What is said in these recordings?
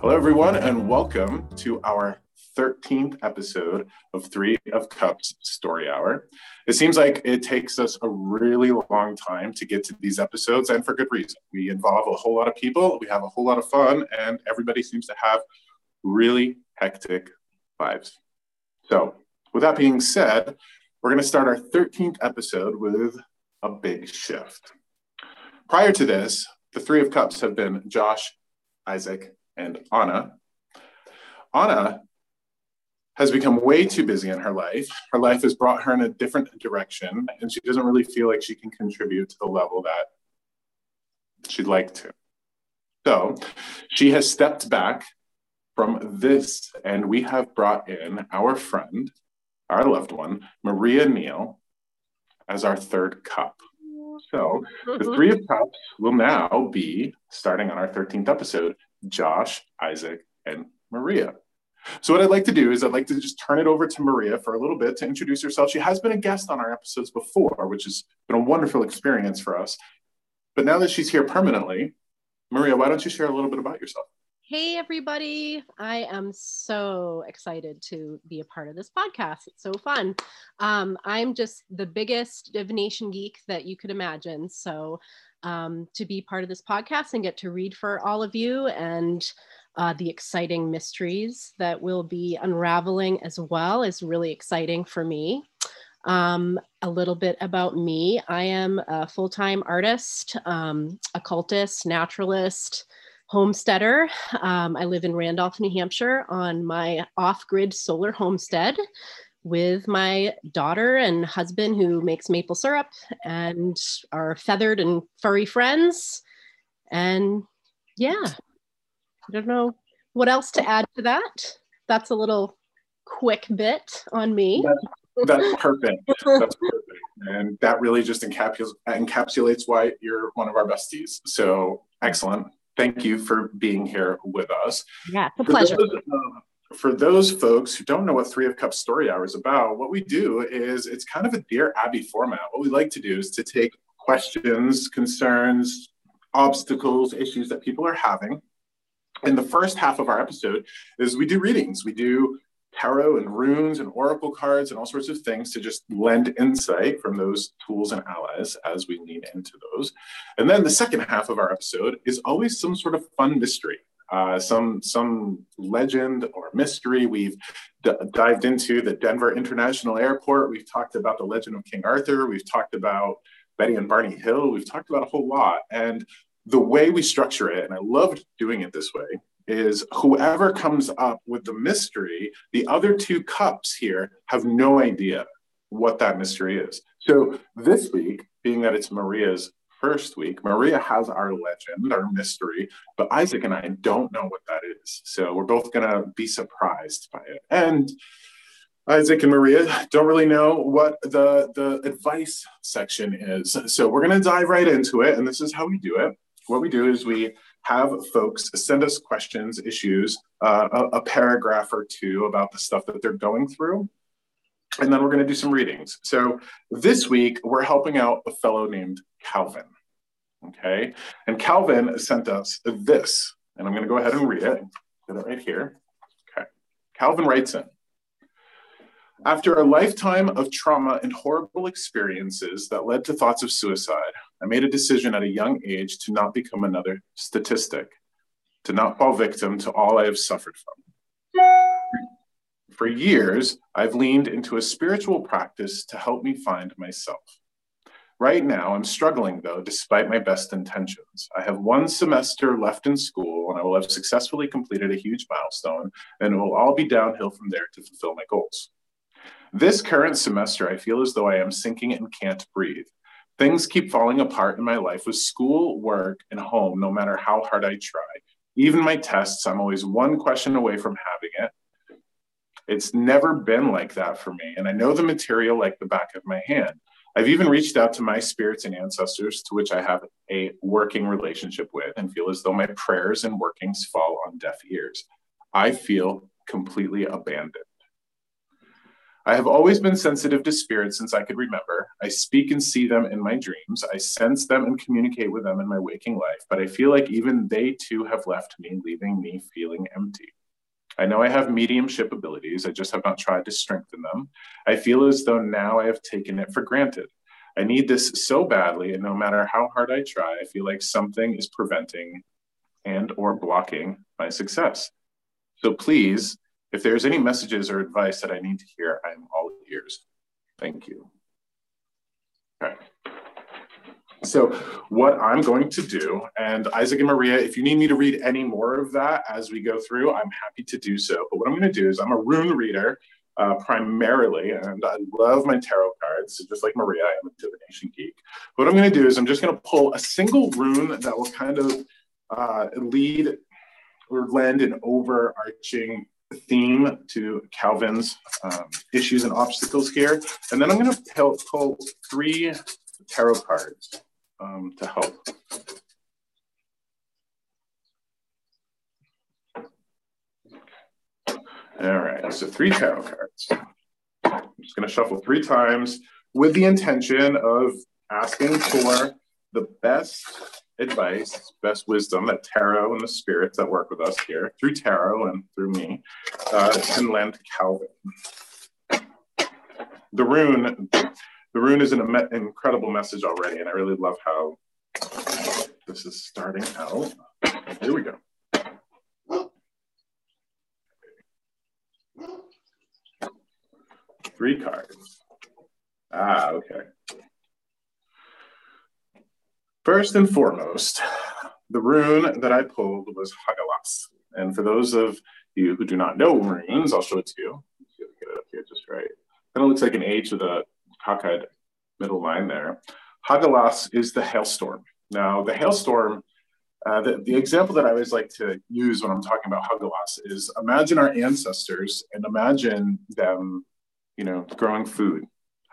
Hello, everyone, and welcome to our 13th episode of Three of Cups Story Hour. It seems like it takes us a really long time to get to these episodes, and for good reason. We involve a whole lot of people, we have a whole lot of fun, and everybody seems to have really hectic lives. So, with that being said, we're going to start our 13th episode with a big shift. Prior to this, the Three of Cups have been Josh, Isaac, and Anna. Anna has become way too busy in her life. Her life has brought her in a different direction, and she doesn't really feel like she can contribute to the level that she'd like to. So she has stepped back from this, and we have brought in our friend, our loved one, Maria Neal, as our third cup. So the mm-hmm. three of cups will now be starting on our 13th episode Josh, Isaac, and Maria. So, what I'd like to do is I'd like to just turn it over to Maria for a little bit to introduce herself. She has been a guest on our episodes before, which has been a wonderful experience for us. But now that she's here permanently, Maria, why don't you share a little bit about yourself? Hey, everybody. I am so excited to be a part of this podcast. It's so fun. Um, I'm just the biggest divination geek that you could imagine. So, um, to be part of this podcast and get to read for all of you and uh, the exciting mysteries that we'll be unraveling as well is really exciting for me. Um, a little bit about me I am a full time artist, um, occultist, naturalist homesteader. Um, I live in Randolph, New Hampshire on my off grid solar homestead with my daughter and husband who makes maple syrup and our feathered and furry friends. And yeah, I don't know what else to add to that. That's a little quick bit on me. That's, that's perfect. That's perfect. And that really just encapsulates why you're one of our besties. So excellent thank you for being here with us. Yeah, it's a for pleasure. Those, uh, for those folks who don't know what Three of Cups Story Hour is about, what we do is it's kind of a Dear Abby format. What we like to do is to take questions, concerns, obstacles, issues that people are having. And the first half of our episode is we do readings. We do tarot and runes and oracle cards and all sorts of things to just lend insight from those tools and allies as we lean into those. And then the second half of our episode is always some sort of fun mystery. Uh, some some legend or mystery. We've d- dived into the Denver International Airport. We've talked about the legend of King Arthur. We've talked about Betty and Barney Hill. We've talked about a whole lot. And the way we structure it, and I loved doing it this way, is whoever comes up with the mystery, the other two cups here have no idea what that mystery is. So this week, being that it's Maria's first week, Maria has our legend, our mystery, but Isaac and I don't know what that is. So we're both going to be surprised by it. And Isaac and Maria don't really know what the, the advice section is. So we're going to dive right into it. And this is how we do it. What we do is we have folks send us questions, issues, uh, a, a paragraph or two about the stuff that they're going through. And then we're going to do some readings. So this week, we're helping out a fellow named Calvin. Okay. And Calvin sent us this, and I'm going to go ahead and read it. Get it right here. Okay. Calvin writes in After a lifetime of trauma and horrible experiences that led to thoughts of suicide, I made a decision at a young age to not become another statistic, to not fall victim to all I have suffered from. For years, I've leaned into a spiritual practice to help me find myself. Right now, I'm struggling though, despite my best intentions. I have one semester left in school and I will have successfully completed a huge milestone, and it will all be downhill from there to fulfill my goals. This current semester, I feel as though I am sinking and can't breathe. Things keep falling apart in my life with school, work, and home, no matter how hard I try. Even my tests, I'm always one question away from having it. It's never been like that for me, and I know the material like the back of my hand. I've even reached out to my spirits and ancestors, to which I have a working relationship with, and feel as though my prayers and workings fall on deaf ears. I feel completely abandoned. I have always been sensitive to spirits since I could remember. I speak and see them in my dreams. I sense them and communicate with them in my waking life, but I feel like even they too have left me, leaving me feeling empty. I know I have mediumship abilities, I just have not tried to strengthen them. I feel as though now I have taken it for granted. I need this so badly, and no matter how hard I try, I feel like something is preventing and or blocking my success. So please if there's any messages or advice that I need to hear, I'm all ears. Thank you. All right. So what I'm going to do, and Isaac and Maria, if you need me to read any more of that as we go through, I'm happy to do so. But what I'm going to do is I'm a rune reader uh, primarily, and I love my tarot cards. So just like Maria, I am a divination geek. What I'm going to do is I'm just going to pull a single rune that will kind of uh, lead or lend an overarching theme to Calvin's um, issues and obstacles here. And then I'm going to pull, three tarot cards um, to help. All right, so three tarot cards. I'm just going to shuffle three times with the intention of asking for the best advice, best wisdom that tarot and the spirits that work with us here through tarot and through me uh, can lend Calvin. The rune, the rune is an incredible message already, and I really love how this is starting out. Here we go. Three cards. Ah, okay. First and foremost, the rune that I pulled was Hagalaz. And for those of you who do not know runes, I'll show it to you. Get it up here just right. Kind of looks like an H with a cockeyed middle line there. Hagalaz is the hailstorm. Now, the hailstorm, uh, the, the example that I always like to use when I'm talking about Hagalaz is imagine our ancestors and imagine them, you know, growing food,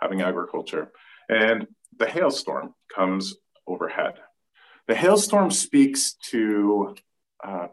having agriculture. And the hailstorm comes overhead. The hailstorm speaks to uh,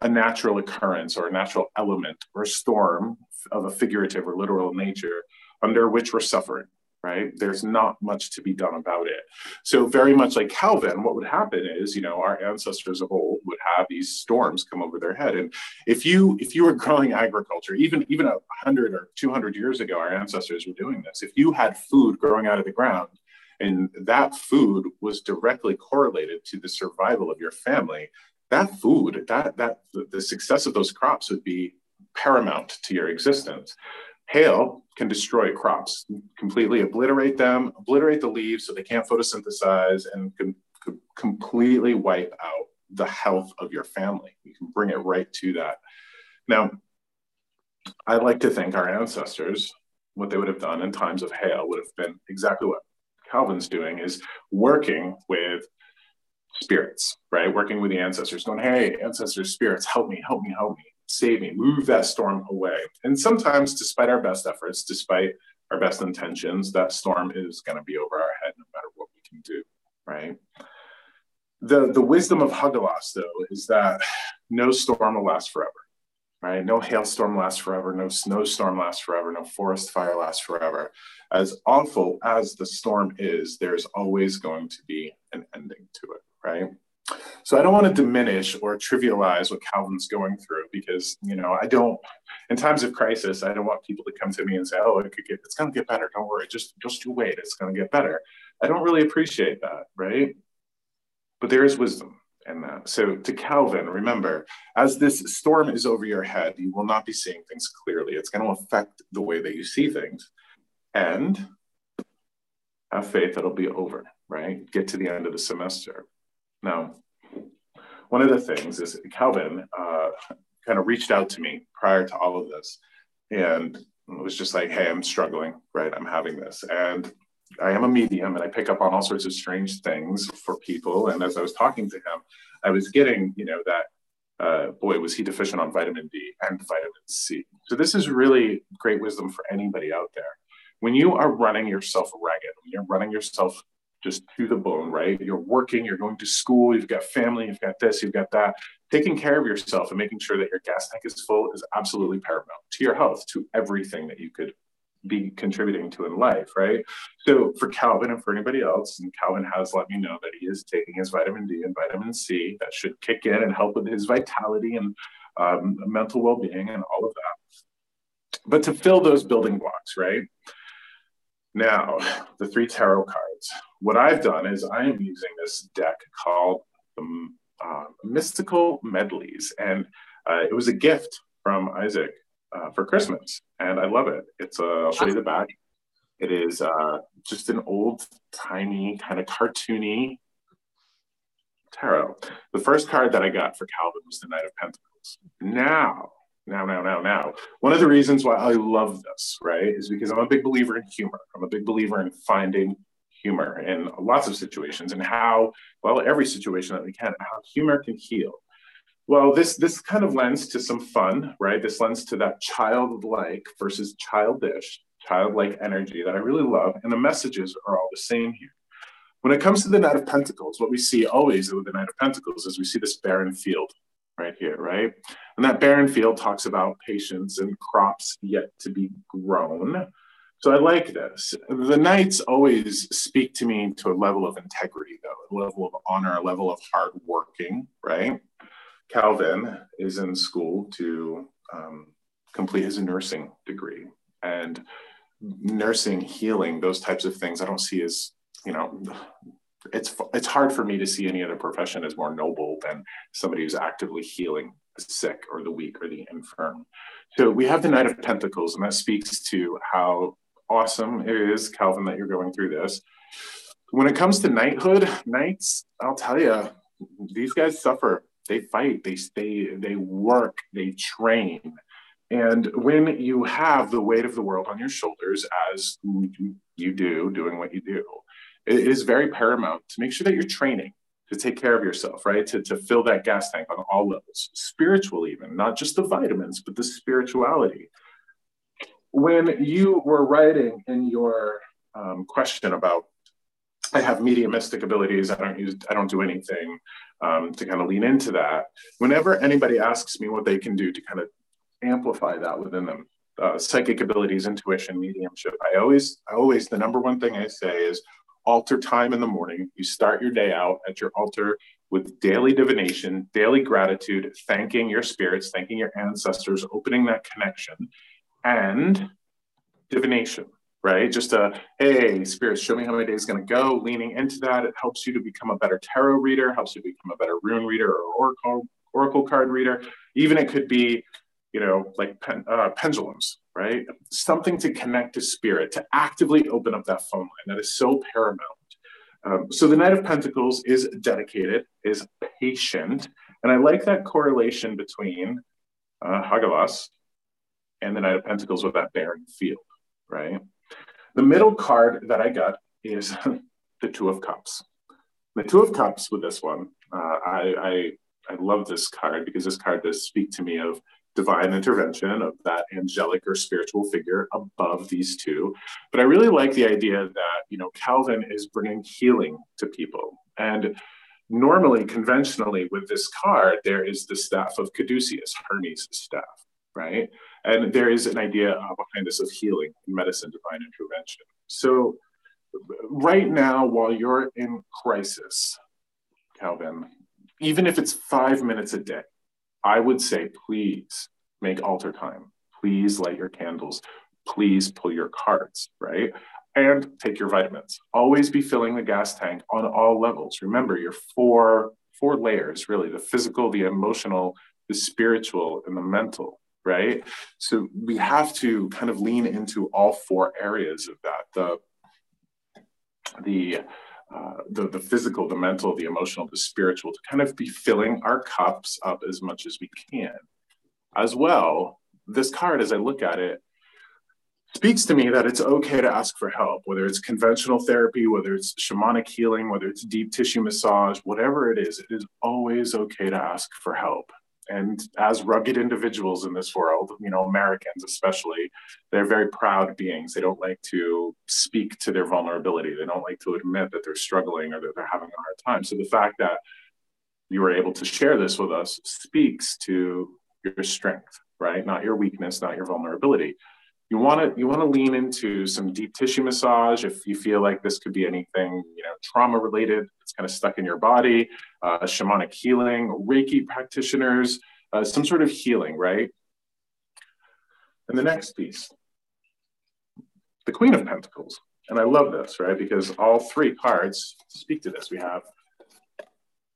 a natural occurrence or a natural element or a storm of a figurative or literal nature under which we're suffering, right? There's not much to be done about it. So, very much like Calvin, what would happen is, you know, our ancestors of old would have these storms come over their head. And if you if you were growing agriculture, even even a hundred or two hundred years ago, our ancestors were doing this. If you had food growing out of the ground, and that food was directly correlated to the survival of your family that food that that the success of those crops would be paramount to your existence. Hail can destroy crops completely obliterate them obliterate the leaves so they can't photosynthesize and can, can completely wipe out the health of your family. You can bring it right to that. Now i like to think our ancestors what they would have done in times of hail would have been exactly what Calvin's doing is working with spirits, right? Working with the ancestors, going, hey, ancestors, spirits, help me, help me, help me, save me, move that storm away. And sometimes, despite our best efforts, despite our best intentions, that storm is going to be over our head no matter what we can do, right? The, the wisdom of Hagalaz, though, is that no storm will last forever right? No hailstorm lasts forever, no snowstorm lasts forever, no forest fire lasts forever. As awful as the storm is, there's always going to be an ending to it, right? So I don't want to diminish or trivialize what Calvin's going through because, you know, I don't, in times of crisis, I don't want people to come to me and say, oh, it could get, it's going to get better. Don't worry. Just, just you wait. It's going to get better. I don't really appreciate that, right? But there is wisdom and that. Uh, so to Calvin, remember, as this storm is over your head, you will not be seeing things clearly. It's going to affect the way that you see things. And have faith it'll be over, right? Get to the end of the semester. Now, one of the things is Calvin uh, kind of reached out to me prior to all of this and was just like, hey, I'm struggling, right? I'm having this. And I am a medium and I pick up on all sorts of strange things for people. And as I was talking to him, I was getting, you know, that uh, boy, was he deficient on vitamin D and vitamin C. So this is really great wisdom for anybody out there. When you are running yourself ragged, when you're running yourself just to the bone, right? You're working, you're going to school, you've got family, you've got this, you've got that. Taking care of yourself and making sure that your gas tank is full is absolutely paramount to your health, to everything that you could be contributing to in life, right? So for Calvin and for anybody else, and Calvin has let me know that he is taking his vitamin D and vitamin C that should kick in and help with his vitality and um, mental well-being and all of that. But to fill those building blocks, right? Now, the three tarot cards. What I've done is I am using this deck called the uh, Mystical Medleys, and uh, it was a gift from Isaac uh, for Christmas, and I love it. It's uh, I'll show you the back. It is uh, just an old, tiny, kind of cartoony tarot. The first card that I got for Calvin was the Knight of Pentacles. Now, now, now, now, now. One of the reasons why I love this, right, is because I'm a big believer in humor. I'm a big believer in finding humor in lots of situations and how, well, every situation that we can, how humor can heal. Well, this this kind of lends to some fun, right? This lends to that childlike versus childish, childlike energy that I really love, and the messages are all the same here. When it comes to the Knight of Pentacles, what we see always with the Knight of Pentacles is we see this barren field right here, right? And that barren field talks about patience and crops yet to be grown. So I like this. The knights always speak to me to a level of integrity, though, a level of honor, a level of hard working, right? Calvin is in school to um, complete his nursing degree. And nursing, healing, those types of things, I don't see as, you know, it's it's hard for me to see any other profession as more noble than somebody who's actively healing the sick or the weak or the infirm. So we have the Knight of Pentacles, and that speaks to how awesome it is, Calvin, that you're going through this. When it comes to knighthood, knights, I'll tell you, these guys suffer they fight, they stay, they work, they train. And when you have the weight of the world on your shoulders, as you do, doing what you do, it is very paramount to make sure that you're training to take care of yourself, right? To, to fill that gas tank on all levels, spiritual, even, not just the vitamins, but the spirituality. When you were writing in your um, question about I have mediumistic abilities. I don't use, I don't do anything um, to kind of lean into that. Whenever anybody asks me what they can do to kind of amplify that within them, uh, psychic abilities, intuition, mediumship, I always, I always, the number one thing I say is altar time in the morning. You start your day out at your altar with daily divination, daily gratitude, thanking your spirits, thanking your ancestors, opening that connection, and divination right? Just a, hey, spirits, show me how my day is going to go. Leaning into that, it helps you to become a better tarot reader, helps you become a better rune reader or oracle, oracle card reader. Even it could be, you know, like pen, uh, pendulums, right? Something to connect to spirit, to actively open up that phone line. That is so paramount. Um, so the Knight of Pentacles is dedicated, is patient, and I like that correlation between uh, Hagalaz and the Knight of Pentacles with that barren field, right? The middle card that I got is the Two of Cups. The Two of Cups with this one, uh, I, I, I love this card because this card does speak to me of divine intervention of that angelic or spiritual figure above these two. But I really like the idea that, you know, Calvin is bringing healing to people. And normally, conventionally, with this card, there is the staff of Caduceus, Hermes' staff, right? And there is an idea behind this of healing medicine, divine intervention. So, right now, while you're in crisis, Calvin, even if it's five minutes a day, I would say please make altar time. Please light your candles. Please pull your cards, right? And take your vitamins. Always be filling the gas tank on all levels. Remember your four four layers, really the physical, the emotional, the spiritual, and the mental right? So we have to kind of lean into all four areas of that the the uh, the, the physical, the mental, the emotional, the spiritual, to kind of be filling our cups up as much as we can. As well, this card, as I look at it, speaks to me that it's okay to ask for help, whether it's conventional therapy, whether it's shamanic healing, whether it's deep tissue massage, whatever it is, it is always okay to ask for help and as rugged individuals in this world, you know, Americans especially, they're very proud beings. They don't like to speak to their vulnerability. They don't like to admit that they're struggling or that they're having a hard time. So the fact that you were able to share this with us speaks to your strength, right? Not your weakness, not your vulnerability. you want to you want to lean into some deep tissue massage if you feel like this could be anything you know trauma related kind of stuck in your body uh, shamanic healing reiki practitioners uh, some sort of healing right and the next piece the queen of pentacles and i love this right because all three cards speak to this we have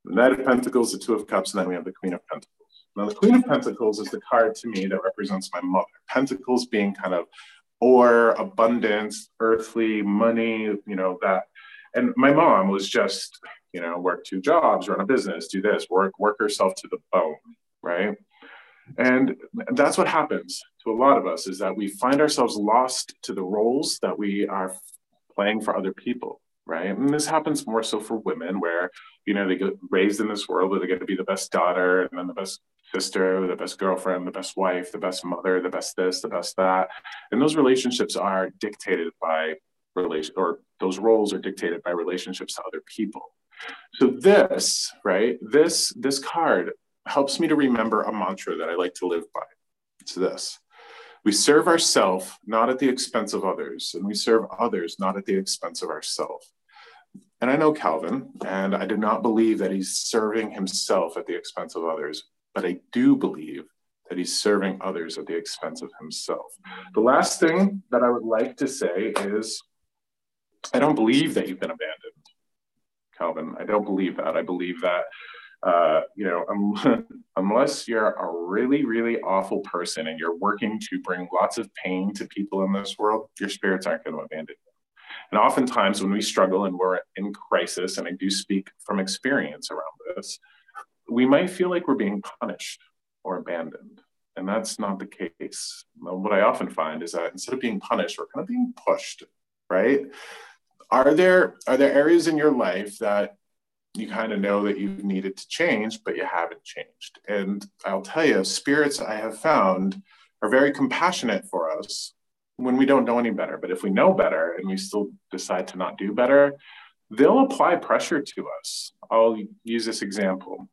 the knight of pentacles the two of cups and then we have the queen of pentacles now, the Queen of Pentacles is the card to me that represents my mother. Pentacles being kind of or abundance, earthly, money, you know, that. And my mom was just, you know, work two jobs, run a business, do this, work, work herself to the bone, right? And that's what happens to a lot of us is that we find ourselves lost to the roles that we are playing for other people, right? And this happens more so for women where, you know, they get raised in this world where they get to be the best daughter and then the best sister, the best girlfriend, the best wife, the best mother, the best this, the best that. And those relationships are dictated by relation or those roles are dictated by relationships to other people. So this, right? This this card helps me to remember a mantra that I like to live by. It's this. We serve ourselves not at the expense of others, and we serve others not at the expense of ourselves. And I know Calvin, and I do not believe that he's serving himself at the expense of others but I do believe that he's serving others at the expense of himself. The last thing that I would like to say is I don't believe that you've been abandoned, Calvin. I don't believe that. I believe that. Uh, you know, um, unless you're a really, really awful person and you're working to bring lots of pain to people in this world, your spirits aren't going to abandon you. And oftentimes, when we struggle and we're in crisis, and I do speak from experience around this, we might feel like we're being punished or abandoned. And that's not the case. What I often find is that instead of being punished, we're kind of being pushed, right? Are there are there areas in your life that you kind of know that you've needed to change, but you haven't changed? And I'll tell you, spirits I have found are very compassionate for us when we don't know any better. But if we know better and we still decide to not do better, they'll apply pressure to us. I'll use this example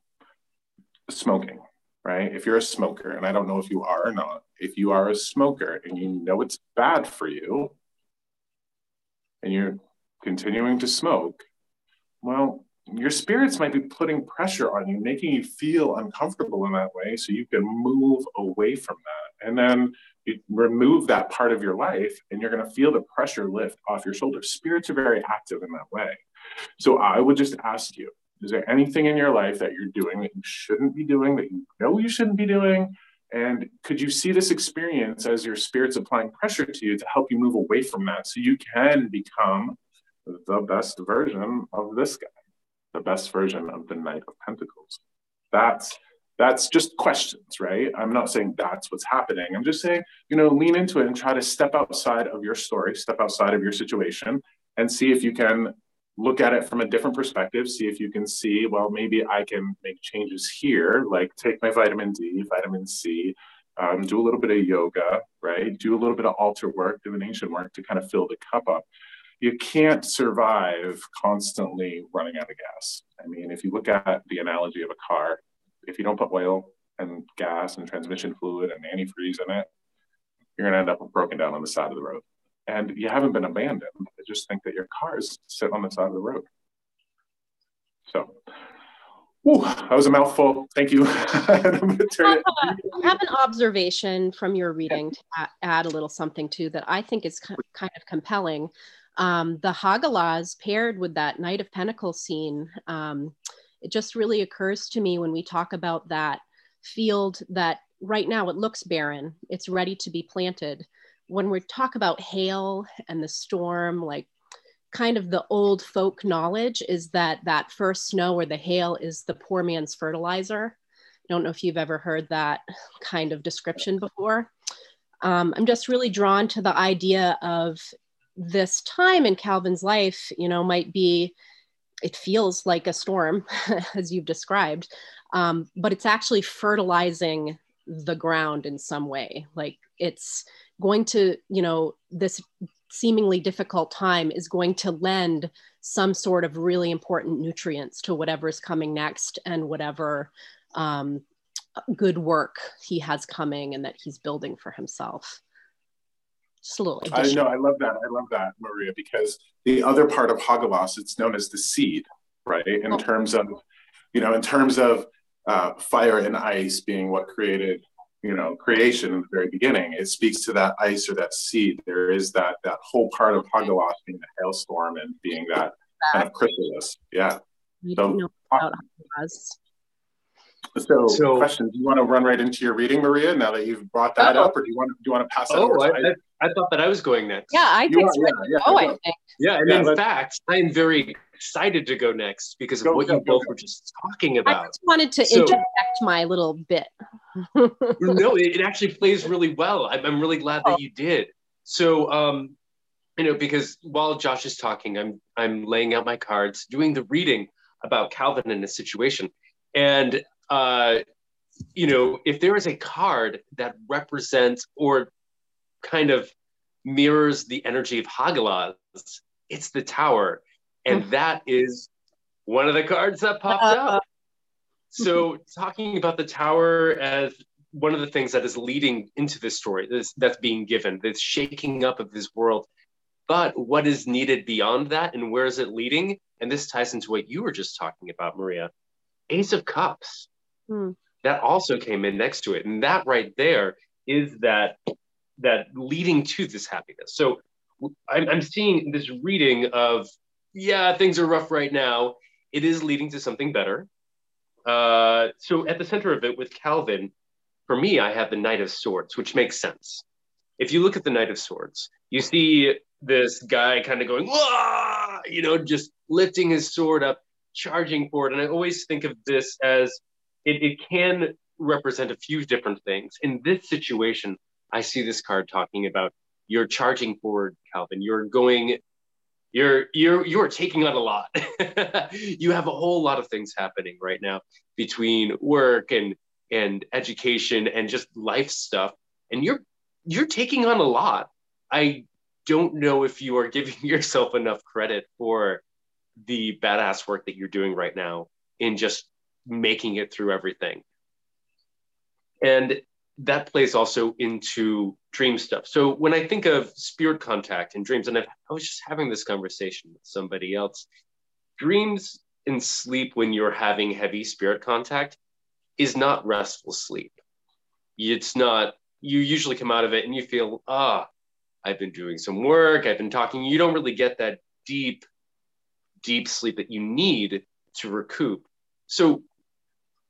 smoking, right? If you're a smoker, and I don't know if you are or not, if you are a smoker and you know it's bad for you and you're continuing to smoke, well, your spirits might be putting pressure on you, making you feel uncomfortable in that way so you can move away from that. And then you remove that part of your life and you're going to feel the pressure lift off your shoulders. Spirits are very active in that way. So I would just ask you is there anything in your life that you're doing that you shouldn't be doing, that you know you shouldn't be doing? And could you see this experience as your spirit's applying pressure to you to help you move away from that so you can become the best version of this guy, the best version of the Knight of Pentacles? That's that's just questions, right? I'm not saying that's what's happening. I'm just saying, you know, lean into it and try to step outside of your story, step outside of your situation, and see if you can look at it from a different perspective, see if you can see, well, maybe I can make changes here, like take my vitamin D, vitamin C, um, do a little bit of yoga, right? Do a little bit of altar work, divination work to kind of fill the cup up. You can't survive constantly running out of gas. I mean, if you look at the analogy of a car, if you don't put oil and gas and transmission fluid and antifreeze in it, you're going to end up broken down on the side of the road and you haven't been abandoned. I just think that your cars sit on the side of the road. So, whew, that was a mouthful. Thank you. I, have a, I have an observation from your reading to add a little something to that I think is kind of compelling. Um, the Hagalaz paired with that Knight of Pentacles scene, um, it just really occurs to me when we talk about that field that right now it looks barren, it's ready to be planted when we talk about hail and the storm, like kind of the old folk knowledge is that that first snow or the hail is the poor man's fertilizer. I don't know if you've ever heard that kind of description before. Um, I'm just really drawn to the idea of this time in Calvin's life, you know, might be, it feels like a storm, as you've described, um, but it's actually fertilizing the ground in some way. Like it's going to, you know, this seemingly difficult time is going to lend some sort of really important nutrients to whatever is coming next and whatever um, good work he has coming and that he's building for himself. Slowly. I know. I love that. I love that, Maria, because the other part of Hagalaz, it's known as the seed, right? In oh. terms of, you know, in terms of uh, fire and ice being what created, you know, creation in the very beginning. It speaks to that ice or that seed. There is that that whole part of Hagalaz being the hailstorm and being that kind of chrysalis. Yeah. So, know about Hagalaz. So, so question: Do you want to run right into your reading, Maria? Now that you've brought that oh. up, or do you want do you want to pass it oh, over? I, I, I, thought that I was going next. Yeah, I think. So. Yeah, yeah, oh, I think. Yeah, and yeah, in fact, I am very excited to go next because of what go, you go, both were just talking about. I just wanted to so, interject my little bit. no, it, it, actually plays really well. I'm, I'm really glad that oh. you did. So, um, you know, because while Josh is talking, I'm I'm laying out my cards, doing the reading about Calvin and his situation, and uh, you know, if there is a card that represents or kind of mirrors the energy of Hagalaz, it's the tower. And mm-hmm. that is one of the cards that popped uh-huh. up. So, talking about the tower as one of the things that is leading into this story this, that's being given, this shaking up of this world. But what is needed beyond that and where is it leading? And this ties into what you were just talking about, Maria. Ace of Cups. Hmm. That also came in next to it. And that right there is that that leading to this happiness. So I'm, I'm seeing this reading of, yeah, things are rough right now. It is leading to something better. Uh, so at the center of it with Calvin, for me, I have the Knight of Swords, which makes sense. If you look at the Knight of Swords, you see this guy kind of going, you know, just lifting his sword up, charging forward. And I always think of this as it, it can represent a few different things. In this situation, I see this card talking about you're charging forward, Calvin. You're going, you're you're you're taking on a lot. you have a whole lot of things happening right now between work and and education and just life stuff, and you're you're taking on a lot. I don't know if you are giving yourself enough credit for the badass work that you're doing right now in just making it through everything. And that plays also into dream stuff. So when I think of spirit contact and dreams, and i was just having this conversation with somebody else, dreams and sleep when you're having heavy spirit contact is not restful sleep. It's not, you usually come out of it and you feel, ah, I've been doing some work, I've been talking. You don't really get that deep, deep sleep that you need to recoup. So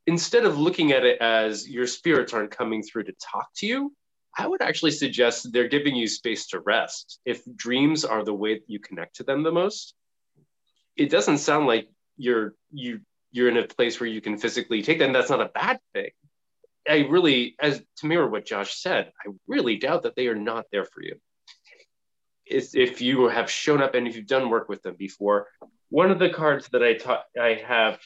instead of looking at it as your spirits aren't coming through to talk to you, I would actually suggest they're giving you space to rest. If dreams are the way that you connect to them the most, it doesn't sound like you're you you're in a place where you can physically take them. That's not a bad thing. I really, as to mirror what Josh said, I really doubt that they are not there for you. if you have shown up and if you've done work with them before, one of the cards that I taught I have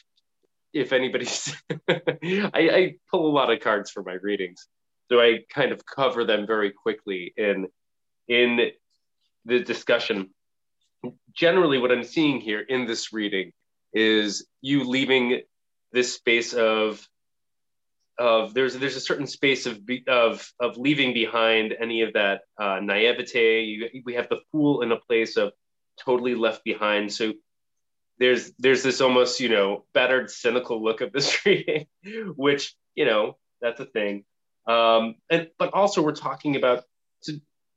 if anybody's, I, I pull a lot of cards for my readings, so I kind of cover them very quickly in in the discussion. Generally, what I'm seeing here in this reading is you leaving this space of of there's there's a certain space of of of leaving behind any of that uh, naivete. You, we have the fool in a place of totally left behind. So there's there's this almost you know battered cynical look of this reading which you know that's a thing. Um and but also we're talking about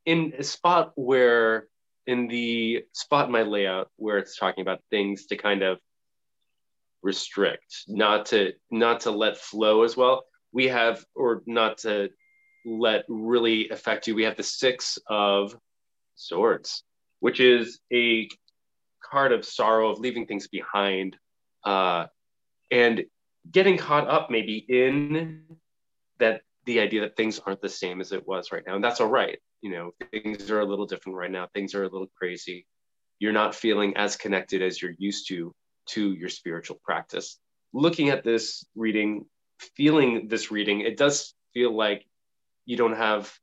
in a spot where in the spot in my layout where it's talking about things to kind of restrict not to not to let flow as well we have or not to let really affect you we have the six of swords which is a card of sorrow of leaving things behind uh, and getting caught up maybe in that the idea that things aren't the same as it was right now. And that's all right. You know things are a little different right now. Things are a little crazy. You're not feeling as connected as you're used to to your spiritual practice. Looking at this reading feeling this reading it does feel like you don't have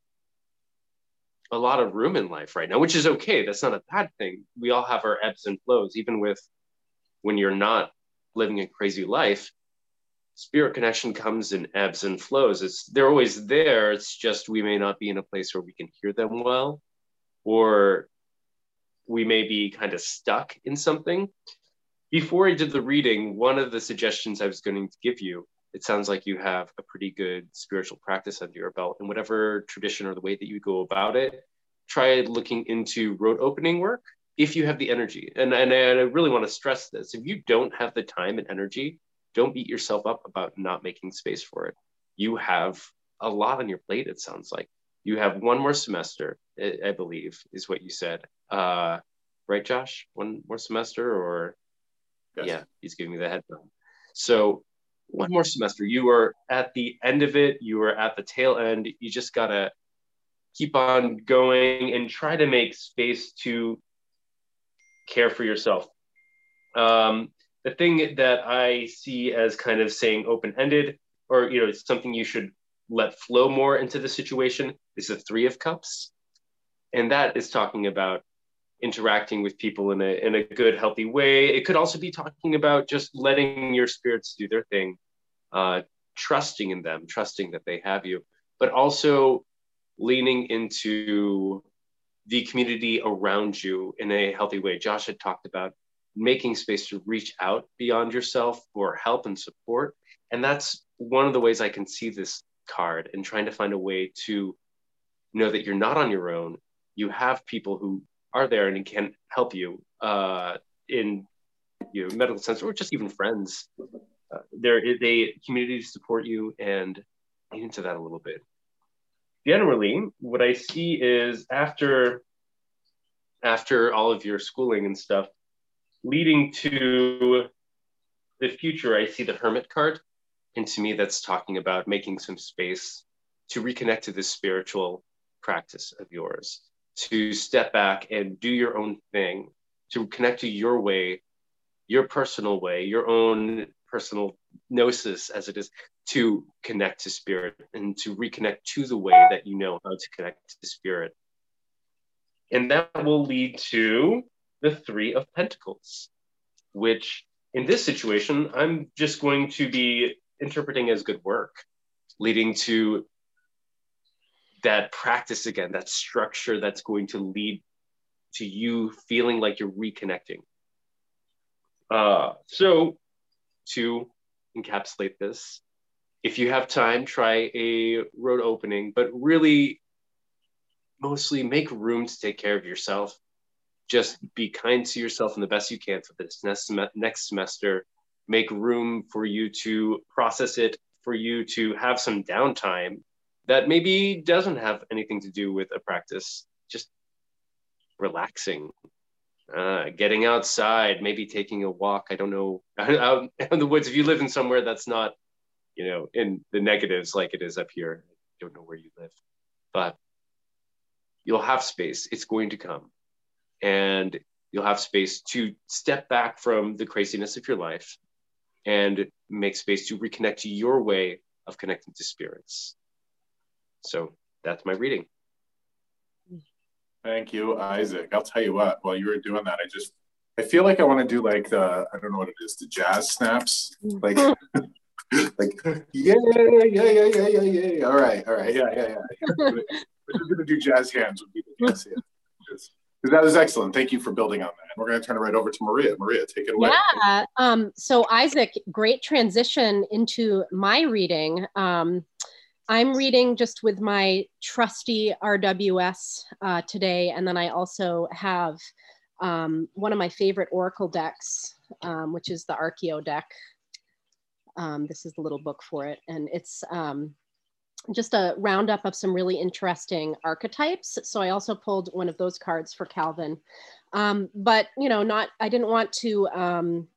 a lot of room in life right now, which is okay. That's not a bad thing. We all have our ebbs and flows, even with when you're not living a crazy life. Spirit connection comes in ebbs and flows. It's they're always there. It's just we may not be in a place where we can hear them well. or we may be kind of stuck in something. Before I did the reading, one of the suggestions I was going to give you, it sounds like you have a pretty good spiritual practice under your belt in whatever tradition or the way that you go about it. Try looking into road opening work if you have the energy. And, and I really want to stress this if you don't have the time and energy, don't beat yourself up about not making space for it. You have a lot on your plate, it sounds like. You have one more semester, I believe, is what you said. Uh, right, Josh? One more semester, or yes. yeah, he's giving me the head So, one more semester. You are at the end of it. You are at the tail end. You just gotta keep on going and try to make space to care for yourself. Um, the thing that I see as kind of saying open ended, or you know, it's something you should let flow more into the situation, is the Three of Cups, and that is talking about interacting with people in a in a good, healthy way. It could also be talking about just letting your spirits do their thing, uh, trusting in them, trusting that they have you, but also leaning into the community around you in a healthy way. Josh had talked about making space to reach out beyond yourself for help and support. And that's one of the ways I can see this card and trying to find a way to know that you're not on your own. You have people who are there and can help you uh, in you know, medical sense or just even friends. Uh, there is a community to support you and into that a little bit. Generally, what I see is after after all of your schooling and stuff, leading to the future, I see the Hermit card. And to me, that's talking about making some space to reconnect to this spiritual practice of yours, to step back and do your own thing, to connect to your way, your personal way, your own personal gnosis, as it is, to connect to spirit and to reconnect to the way that you know how to connect to spirit. And that will lead to the Three of Pentacles, which in this situation, I'm just going to be interpreting as good work, leading to that practice again, that structure that's going to lead to you feeling like you're reconnecting. Uh, so, to encapsulate this, if you have time, try a road opening, but really mostly make room to take care of yourself. Just be kind to yourself and the best you can for this next, next semester. Make room for you to process it, for you to have some downtime that maybe doesn't have anything to do with a practice, just relaxing, uh, getting outside, maybe taking a walk. I don't know, out in the woods. If you live in somewhere that's not, you know, in the negatives like it is up here, I don't know where you live, but you'll have space. It's going to come. And you'll have space to step back from the craziness of your life and make space to reconnect to your way of connecting to spirits. So that's my reading. Thank you, Isaac. I'll tell you what, while you were doing that, I just I feel like I want to do like the I don't know what it is, the jazz snaps. Like like yeah, yeah, yeah, yeah, yeah, yeah. All right, all right, yeah, yeah, yeah. We're just gonna do jazz hands would be the best. Yeah. That was excellent. Thank you for building on that. We're going to turn it right over to Maria. Maria, take it away. Yeah. Um, so, Isaac, great transition into my reading. Um, I'm reading just with my trusty RWS uh, today, and then I also have um, one of my favorite Oracle decks, um, which is the Archeo deck. Um, this is the little book for it, and it's um, just a roundup of some really interesting archetypes. So I also pulled one of those cards for Calvin, um, but you know, not I didn't want to um,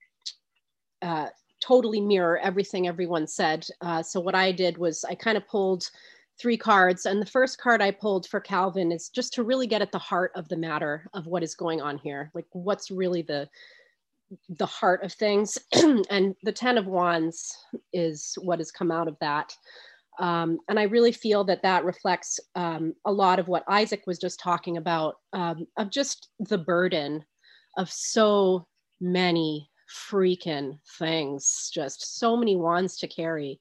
uh, totally mirror everything everyone said. Uh, so what I did was I kind of pulled three cards. And the first card I pulled for Calvin is just to really get at the heart of the matter of what is going on here. Like what's really the the heart of things. and the 10 of wands is what has come out of that. Um, and I really feel that that reflects um, a lot of what Isaac was just talking about, um, of just the burden of so many freaking things, just so many wands to carry.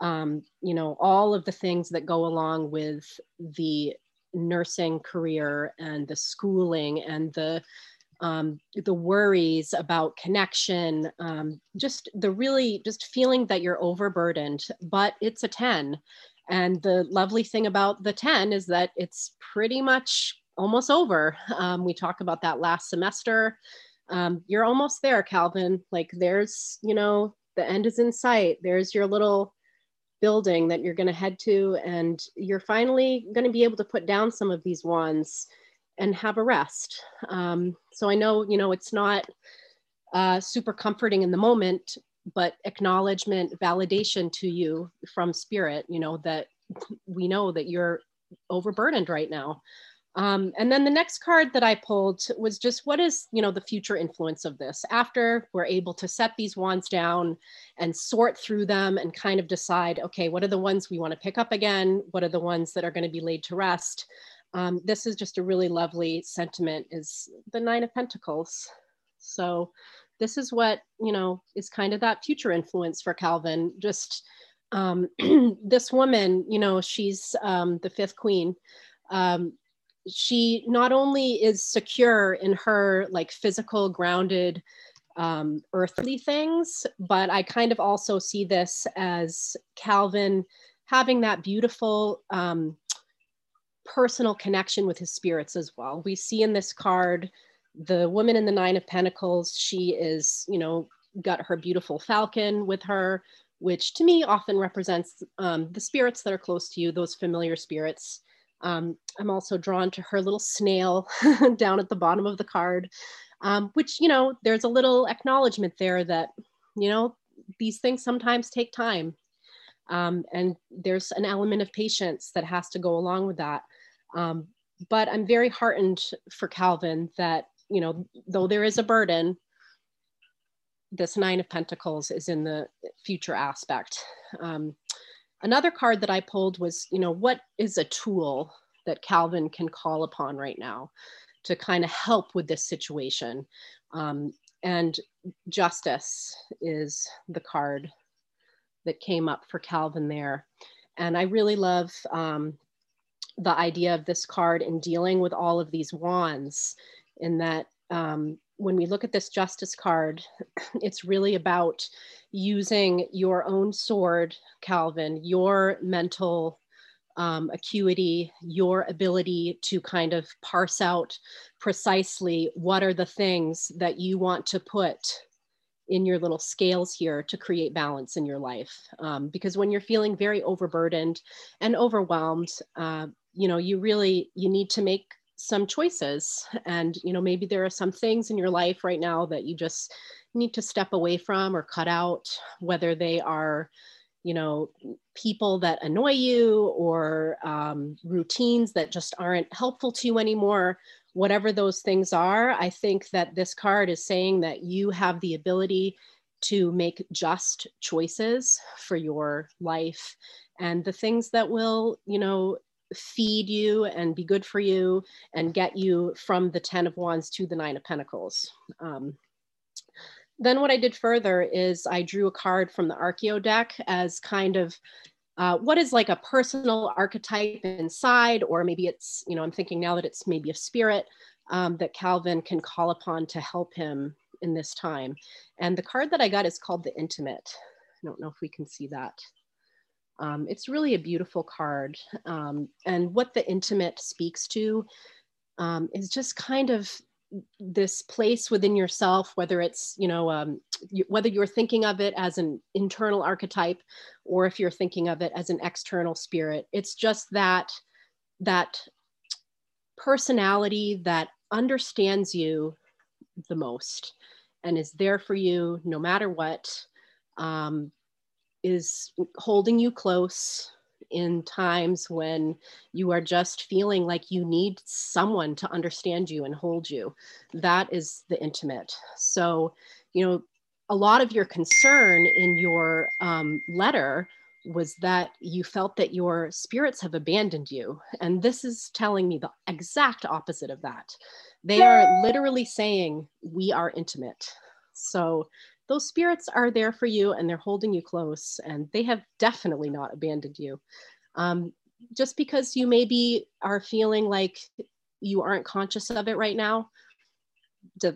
Um, you know, all of the things that go along with the nursing career and the schooling and the um, the worries about connection, um, just the really just feeling that you're overburdened, but it's a 10. And the lovely thing about the 10 is that it's pretty much almost over. Um, we talk about that last semester. Um, you're almost there, Calvin. Like there's, you know, the end is in sight. There's your little building that you're going to head to, and you're finally going to be able to put down some of these wands and have a rest. Um, so I know, you know, it's not uh, super comforting in the moment, but acknowledgement, validation to you from spirit, you know, that we know that you're overburdened right now. Um, and then the next card that I pulled was just what is, you know, the future influence of this after we're able to set these wands down and sort through them and kind of decide, okay, what are the ones we want to pick up again? What are the ones that are going to be laid to rest? Um, this is just a really lovely sentiment is the nine of pentacles. So this is what, you know, is kind of that future influence for Calvin. Just um, this woman, you know, she's um, the fifth queen. Um, she not only is secure in her like physical grounded um, earthly things, but I kind of also see this as Calvin having that beautiful um, personal connection with his spirits as well. We see in this card the woman in the Nine of Pentacles. She is, you know, got her beautiful falcon with her, which to me often represents um, the spirits that are close to you, those familiar spirits. Um, I'm also drawn to her little snail down at the bottom of the card, um, which, you know, there's a little acknowledgement there that, you know, these things sometimes take time. Um, and there's an element of patience that has to go along with that. Um, but I'm very heartened for Calvin that, you know, though there is a burden, this Nine of Pentacles is in the future aspect. Another card that I pulled was, you know, what is a tool that Calvin can call upon right now to kind of help with this situation? Um, and justice is the card that came up for Calvin there. And I really love um, the idea of this card in dealing with all of these wands, in that um, when we look at this justice card, it's really about using your own sword, Calvin, your mental um, acuity, your ability to kind of parse out precisely what are the things that you want to put in your little scales here to create balance in your life. Um, because when you're feeling very overburdened and overwhelmed, uh, you know, you really, you need to make some choices and you know maybe there are some things in your life right now that you just need to step away from or cut out whether they are you know people that annoy you or um, routines that just aren't helpful to you anymore. Whatever those things are i think that this card is saying that you have the ability to make just choices for your life. And the things that will you know feed you and be good for you and get you from the 10 of wands to the nine of pentacles. Um, then what i did further is i drew a card from the archeo deck as kind of uh, what is like a personal archetype inside or maybe it's you know i'm thinking now that it's maybe a spirit um, that calvin can call upon to help him in this time. And the card that i got is called the intimate. I don't know if we can see that um, it's really a beautiful card. Um, and what the intimate speaks to um, is just kind of this place within yourself, whether it's, you know, um, you, whether you're thinking of it as an internal archetype or if you're thinking of it as an external spirit. It's just that, that personality that understands you the most and is there for you no matter what. Um, is holding you close in times when you are just feeling like you need someone to understand you and hold you. That is the intimate. So, you know, a lot of your concern in your um, letter was that you felt that your spirits have abandoned you. And this is telling me the exact opposite of that. They are literally saying, We are intimate. So those spirits are there for you and they're holding you close and they have definitely not abandoned you. Um, just because you maybe are feeling like you aren't conscious of it right now,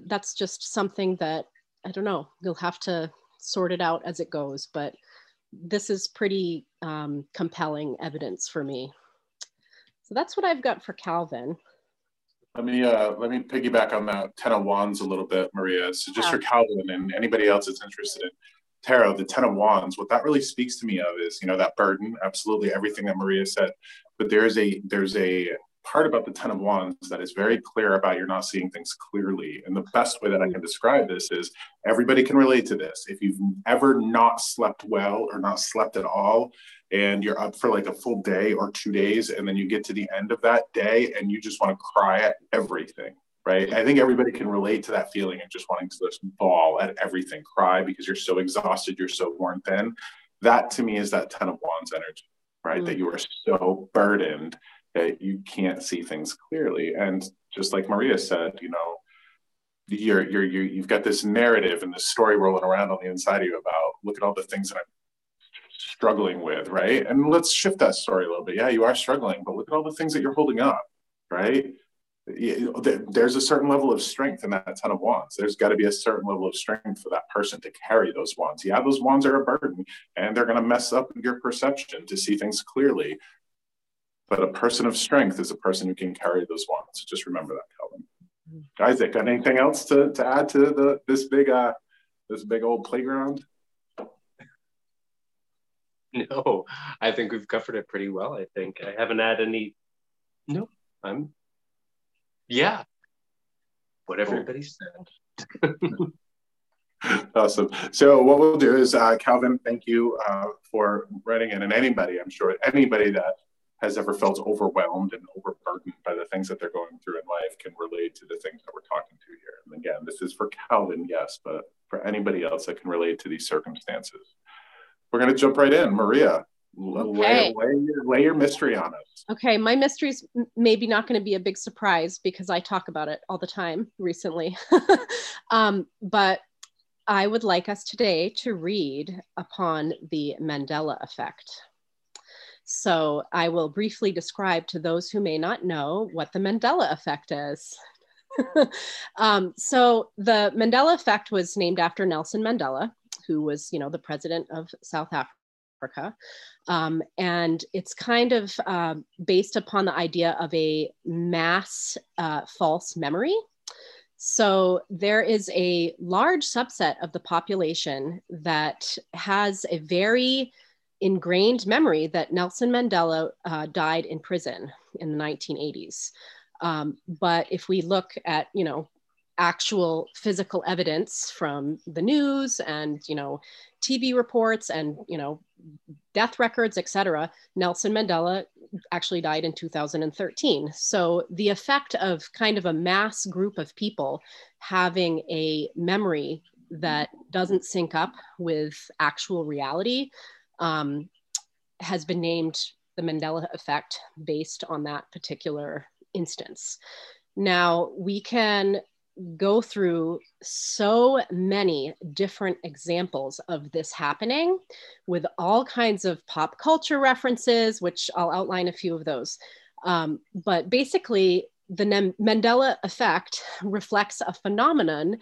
that's just something that I don't know, you'll have to sort it out as it goes. But this is pretty um, compelling evidence for me. So that's what I've got for Calvin. Let me uh, let me piggyback on that Ten of Wands a little bit, Maria. So just yeah. for Calvin and anybody else that's interested in tarot, the Ten of Wands, what that really speaks to me of is, you know, that burden, absolutely everything that Maria said. But there's a there's a part about the Ten of Wands that is very clear about you're not seeing things clearly. And the best way that I can describe this is everybody can relate to this. If you've ever not slept well or not slept at all, and you're up for like a full day or two days, and then you get to the end of that day and you just want to cry at everything. Right. I think everybody can relate to that feeling of just wanting to just bawl at everything, cry because you're so exhausted, you're so worn thin. That to me is that Ten of Wands energy, right? Mm-hmm. That you are so burdened that you can't see things clearly. And just like Maria said, you know, you're, you're, you you've got this narrative and this story rolling around on the inside of you about look at all the things that I'm struggling with, right? And let's shift that story a little bit. Yeah, you are struggling, but look at all the things that you're holding up, right? There's a certain level of strength in that Ten of Wands. There's got to be a certain level of strength for that person to carry those wands. Yeah, those wands are a burden and they're going to mess up your perception to see things clearly. But a person of strength is a person who can carry those wands. So just remember that, Calvin. Mm-hmm. Isaac, anything else to, to add to the this big uh this big old playground? No, I think we've covered it pretty well. I think I haven't had any. No, I'm. Yeah, what everybody said. awesome. So what we'll do is, uh, Calvin, thank you uh, for writing in, and anybody, I'm sure anybody that has ever felt overwhelmed and overburdened by the things that they're going through in life can relate to the things that we're talking to here. And again, this is for Calvin, yes, but for anybody else that can relate to these circumstances. We're going to jump right in. Maria, okay. lay, lay, your, lay your mystery on us. Okay, my mystery is maybe not going to be a big surprise because I talk about it all the time recently. um, but I would like us today to read upon the Mandela effect. So I will briefly describe to those who may not know what the Mandela effect is. um, so the Mandela effect was named after Nelson Mandela, who was, you know, the president of South Africa. Um, and it's kind of uh, based upon the idea of a mass uh, false memory. So there is a large subset of the population that has a very ingrained memory that Nelson Mandela uh, died in prison in the 1980s. Um, but if we look at, you know, actual physical evidence from the news and, you know, TV reports and, you know, death records, et cetera, Nelson Mandela actually died in 2013. So the effect of kind of a mass group of people having a memory that doesn't sync up with actual reality um, has been named the Mandela effect based on that particular instance. Now, we can go through so many different examples of this happening with all kinds of pop culture references, which I'll outline a few of those. Um, but basically, the Mandela effect reflects a phenomenon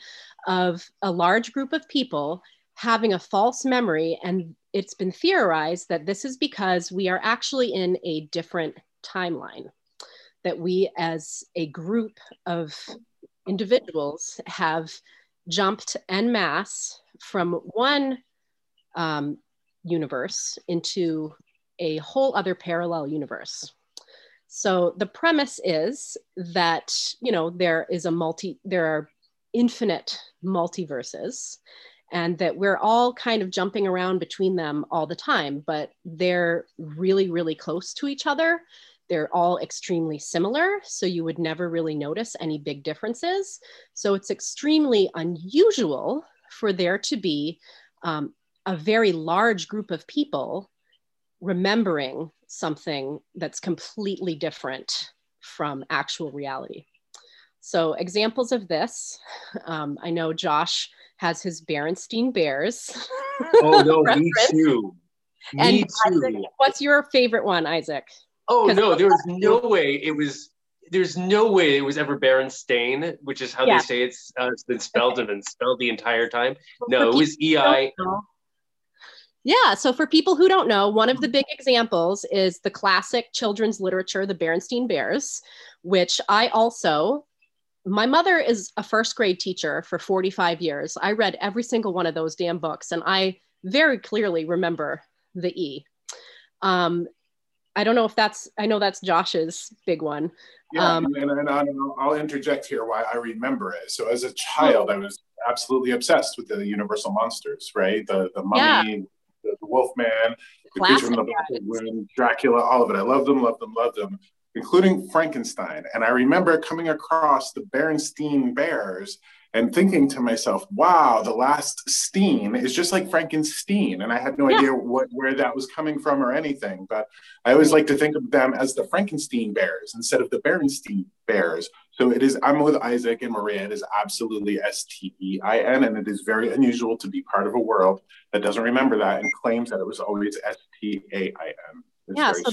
of a large group of people having a false memory and it's been theorized that this is because we are actually in a different timeline, that we as a group of individuals have jumped en masse from one um, universe into a whole other parallel universe. So the premise is that, you know, there is a multi, there are infinite multiverses and that we're all kind of jumping around between them all the time, but they're really, really close to each other. They're all extremely similar, so you would never really notice any big differences. So it's extremely unusual for there to be um, a very large group of people remembering something that's completely different from actual reality. So examples of this, um, I know Josh has his Berenstein Bears. Oh no, me too. Me and too. Isaac, what's your favorite one, Isaac? Oh no, there was no way it was. There's no way it was ever Berenstain, which is how Yeah. they say it's, uh, it's been spelled and been spelled the entire time. No, it was E I. Yeah, so for people who don't know, one of the big examples is the classic children's literature, The Berenstain Bears, which I also, my mother is a first grade teacher for 45 years. I read every single one of those damn books, and I very clearly remember the E. Um, I don't know if that's, I know that's Josh's big one. Yeah, Um, and, and, I'll, I'll interject here why I remember it. So as a child, I was absolutely obsessed with the Universal monsters, right? The the mummy, the, the Wolfman, the creature from the Black Dracula, all of it. I loved them, loved them, loved them, including Frankenstein. And I remember coming across the Berenstein Bears and thinking to myself, wow, the last Steen is just like Frankenstein. And I had no Yeah. idea what where that was coming from or anything. But I always like to think of them as the Frankenstein Bears instead of the Berenstein Bears. So it is, I'm with Isaac and Maria. It is absolutely S T E I N. And it is very unusual to be part of a world that doesn't remember that and claims that it was always S T A I N. Yeah, so.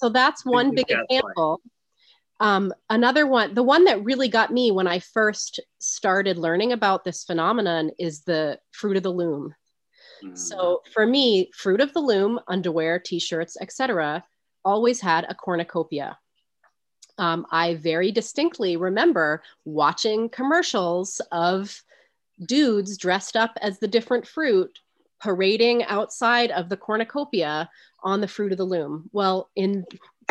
So that's one big example. Um, another one, the one that really got me when I first started learning about this phenomenon is the fruit of the loom. Mm. So for me, fruit of the loom, underwear, t-shirts, etc., always had a cornucopia. Um, I very distinctly remember watching commercials of dudes dressed up as the different fruit parading outside of the cornucopia on the fruit of the loom. Well, in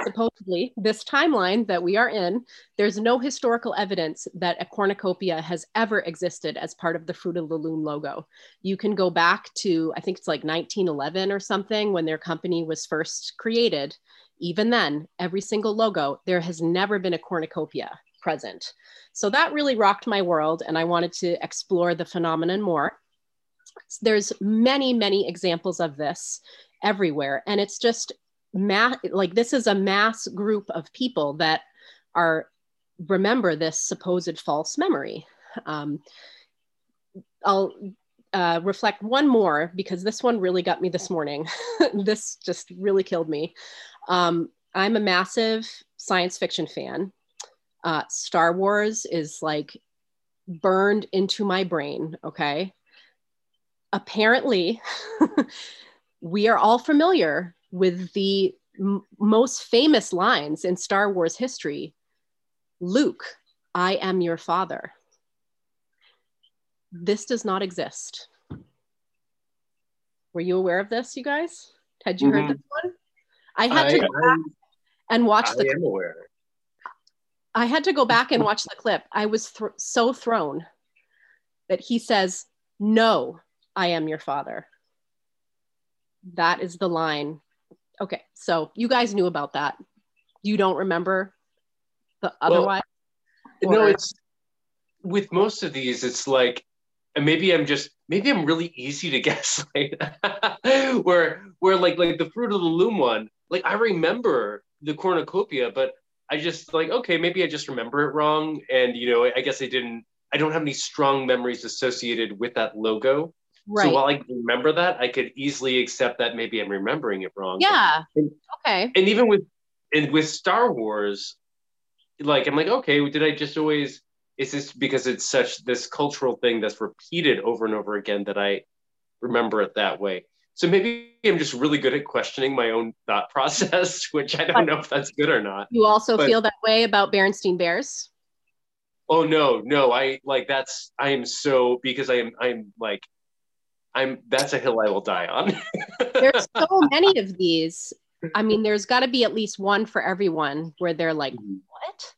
supposedly this timeline that we are in, there's no historical evidence that a cornucopia has ever existed as part of the Fruit of the Loom logo. You can go back to, I think it's like 1911 or something when their company was first created. Even then, every single logo, there has never been a cornucopia present. So that really rocked my world, and I wanted to explore the phenomenon more. There's many, many examples of this everywhere, and it's just mass like this is a mass group of people that are remember this supposed false memory. Um, i'll uh, reflect one more because this one really got me this morning. This just really killed me. Um, i'm a massive science fiction fan. Uh, star wars is like burned into my brain okay apparently we are all familiar with the m- most famous lines in Star Wars history Luke, I am your father. This does not exist. Were you aware of this, you guys? Had you Mhm. heard this one? I had I, to go back and watch I the am aware. I had to go back and watch the clip. I was thr so thrown that he says, No, I am your father. That is the line. Okay, so you guys knew about that. You don't remember the otherwise? no, Or- it's with most of these, it's like, and maybe I'm just maybe I'm really easy to gaslight. where where like like the fruit of the loom one, like I remember the cornucopia, but I just like okay, maybe I just remember it wrong, and you know I guess I didn't. I don't have any strong memories associated with that logo. Right. So while I remember that, I could easily accept that maybe I'm remembering it wrong. yeah. And- Okay. and even with and with Star Wars, like I'm like, okay, did I just always is this because it's such this cultural thing that's repeated over and over again that I remember it that way? So maybe I'm just really good at questioning my own thought process, which I don't know if that's good or not. You also But- feel that way about Berenstein Bears? Oh no, no, I like that's I am so because I am I'm like I'm that's a hill I will die on. There's so many of these. I mean, there's got to be at least one for everyone where they're like, Mhm. what?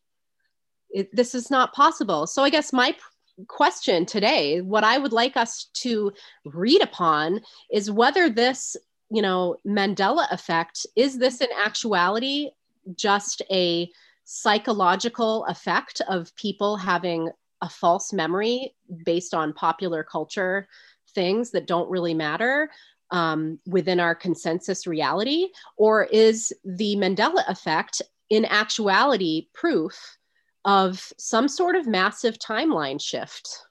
It, this is not possible. So I guess my question today, what I would like us to read upon is whether this, you know, Mandela effect, is this in actuality just a psychological effect of people having a false memory based on popular culture things that don't really matter um, within our consensus reality? Or is the Mandela effect in actuality proof of some sort of massive timeline shift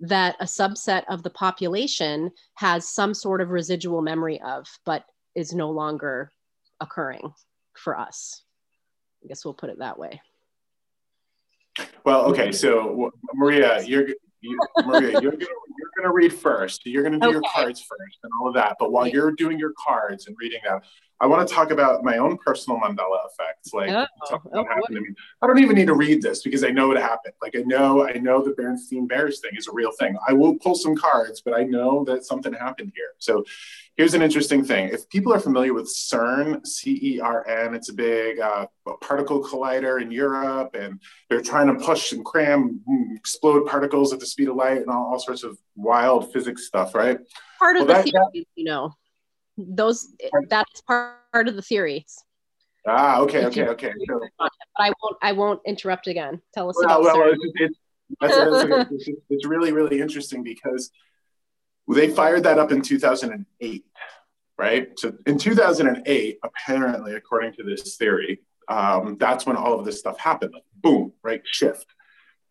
that a subset of the population has some sort of residual memory of, but is no longer occurring? for us. I guess we'll put it that way. Well, okay. So Maria, you're you, Maria, you're gonna, you're gonna read first. You're gonna do okay. your cards first and all of that. But while you're doing your cards and reading that, I want to talk about my own personal Mandela effects. Like oh, oh, happened to me. I don't even need to read this because I know it happened. Like I know, I know the Bernstein Bears thing is a real thing. I will pull some cards, but I know that something happened here. So here's an interesting thing. If people are familiar with CERN, C-E-R-N, it's a big uh, particle collider in Europe, and they're trying to push and cram, mm, explode particles at the speed of light, and all, all sorts of wild physics stuff, right? Part of well, the that, theory, that, you know those that's part of the theories. Ah, okay, okay, okay. So, but I won't. I won't interrupt again. Tell us well, about. Well, it's, it's, it's really, really interesting because they fired that up in 2008, right? So in 2008, apparently, according to this theory, um, that's when all of this stuff happened. Like, boom, right? Shift.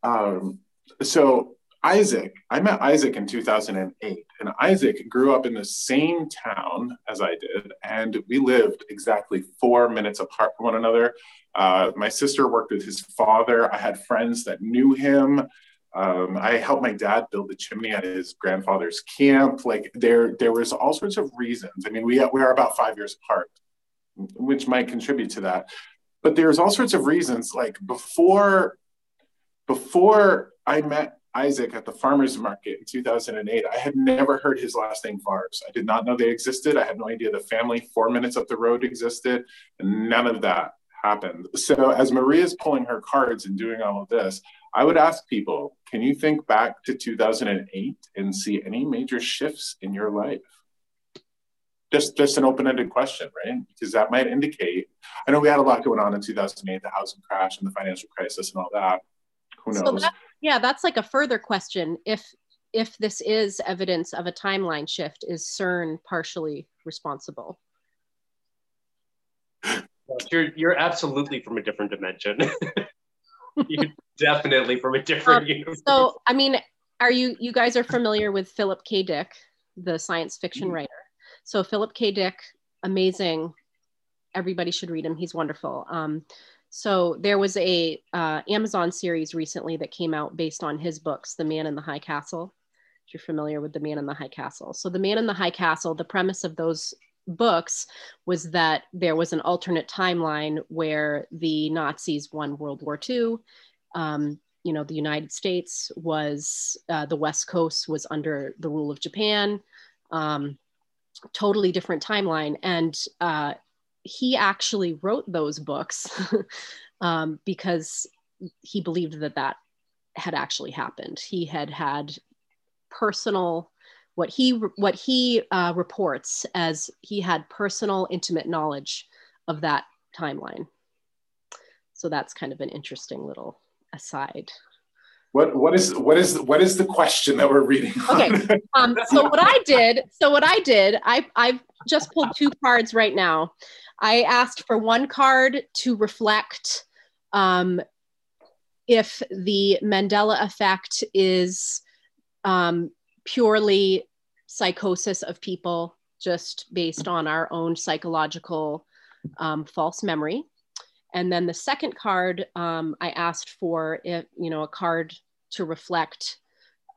Um, so Isaac, I met Isaac in 2008, and Isaac grew up in the same town as I did, and we lived exactly four minutes apart from one another. Uh, my sister worked with his father. I had friends that knew him. Um, I helped my dad build the chimney at his grandfather's camp. Like there, there was all sorts of reasons. I mean, we we are about five years apart, which might contribute to that. But there's all sorts of reasons. Like before, before I met Isaac at the farmer's market in 2008. I had never heard his last name Vars. I did not know they existed. I had no idea the family four minutes up the road existed. None of that happened. So as Maria's pulling her cards and doing all of this, I would ask people, can you think back to 2008 and see any major shifts in your life? Just, just an open-ended question, right? Because that might indicate. I know we had a lot going on in 2008, the housing crash and the financial crisis and all that. Who knows? So that, yeah that's like a further question. If if this is evidence of a timeline shift is cern partially responsible? You're you're absolutely from a different dimension. You're definitely from a different um, universe. so i mean are you you guys are familiar with philip k. Dick the science fiction mm. writer? So philip k. Dick amazing. Everybody should read him. He's wonderful. Um, so there was a uh, Amazon series recently that came out based on his books, The Man in the High Castle. If you're familiar with The Man in the High Castle. So The Man in the High Castle, the premise of those books was that there was an alternate timeline where the Nazis won World War II. Um, you know, the United States was, uh, the West Coast was under the rule of Japan. Um, totally different timeline. And uh, he actually wrote those books um, because he believed that that had actually happened. He had had personal what he what he uh, reports as he had personal intimate knowledge of that timeline. So that's kind of an interesting little aside. What what is what is what is the question that we're reading? Okay. Um, so what I did, so what I did, I I've just pulled two cards right now. I asked for one card to reflect um, if the Mandela effect is um, purely psychosis of people just based on our own psychological um, false memory. And then the second card, um, I asked for it, you know, a card to reflect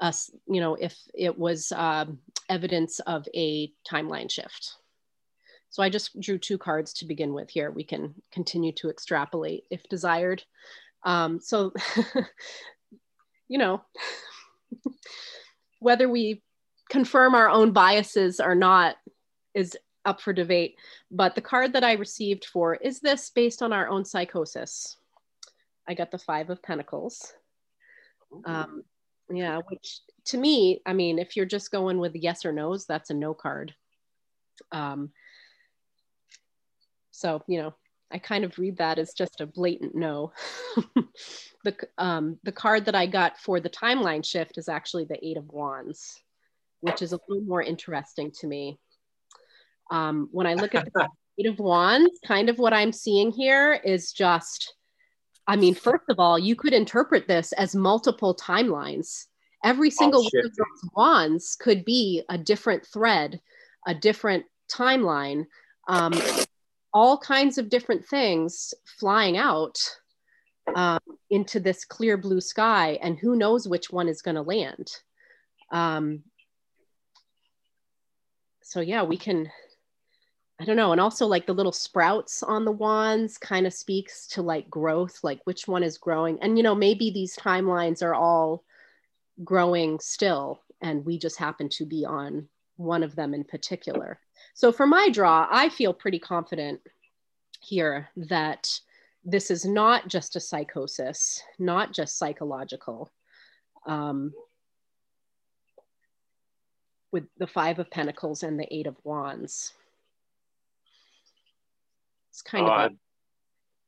us, you know, if it was um, evidence of a timeline shift. So I just drew two cards to begin with here. We can continue to extrapolate if desired. Um, so, you know, whether we confirm our own biases or not is up for debate. But the card that I received for is this based on our own psychosis? I got the Five of Pentacles. Um, yeah, which to me, I mean, if you're just going with yes or no's, that's a no card. Um, so, you know, I kind of read that as just a blatant no. the, um, the card that I got for the timeline shift is actually the Eight of Wands, which is a little more interesting to me. Um, when I look at the Eight of Wands, kind of what I'm seeing here is just, I mean, first of all, you could interpret this as multiple timelines. Every single one of those wands could be a different thread, a different timeline. Um, all kinds of different things flying out um, into this clear blue sky, and who knows which one is going to land. Um, so yeah, we can. I don't know, and also like the little sprouts on the wands kind of speaks to like growth, like which one is growing, and you know maybe these timelines are all growing still, and we just happen to be on one of them in particular. So for my draw, I feel pretty confident here that this is not just a psychosis, not just psychological. Um, with the Five of Pentacles and the Eight of Wands. It's kind of, a,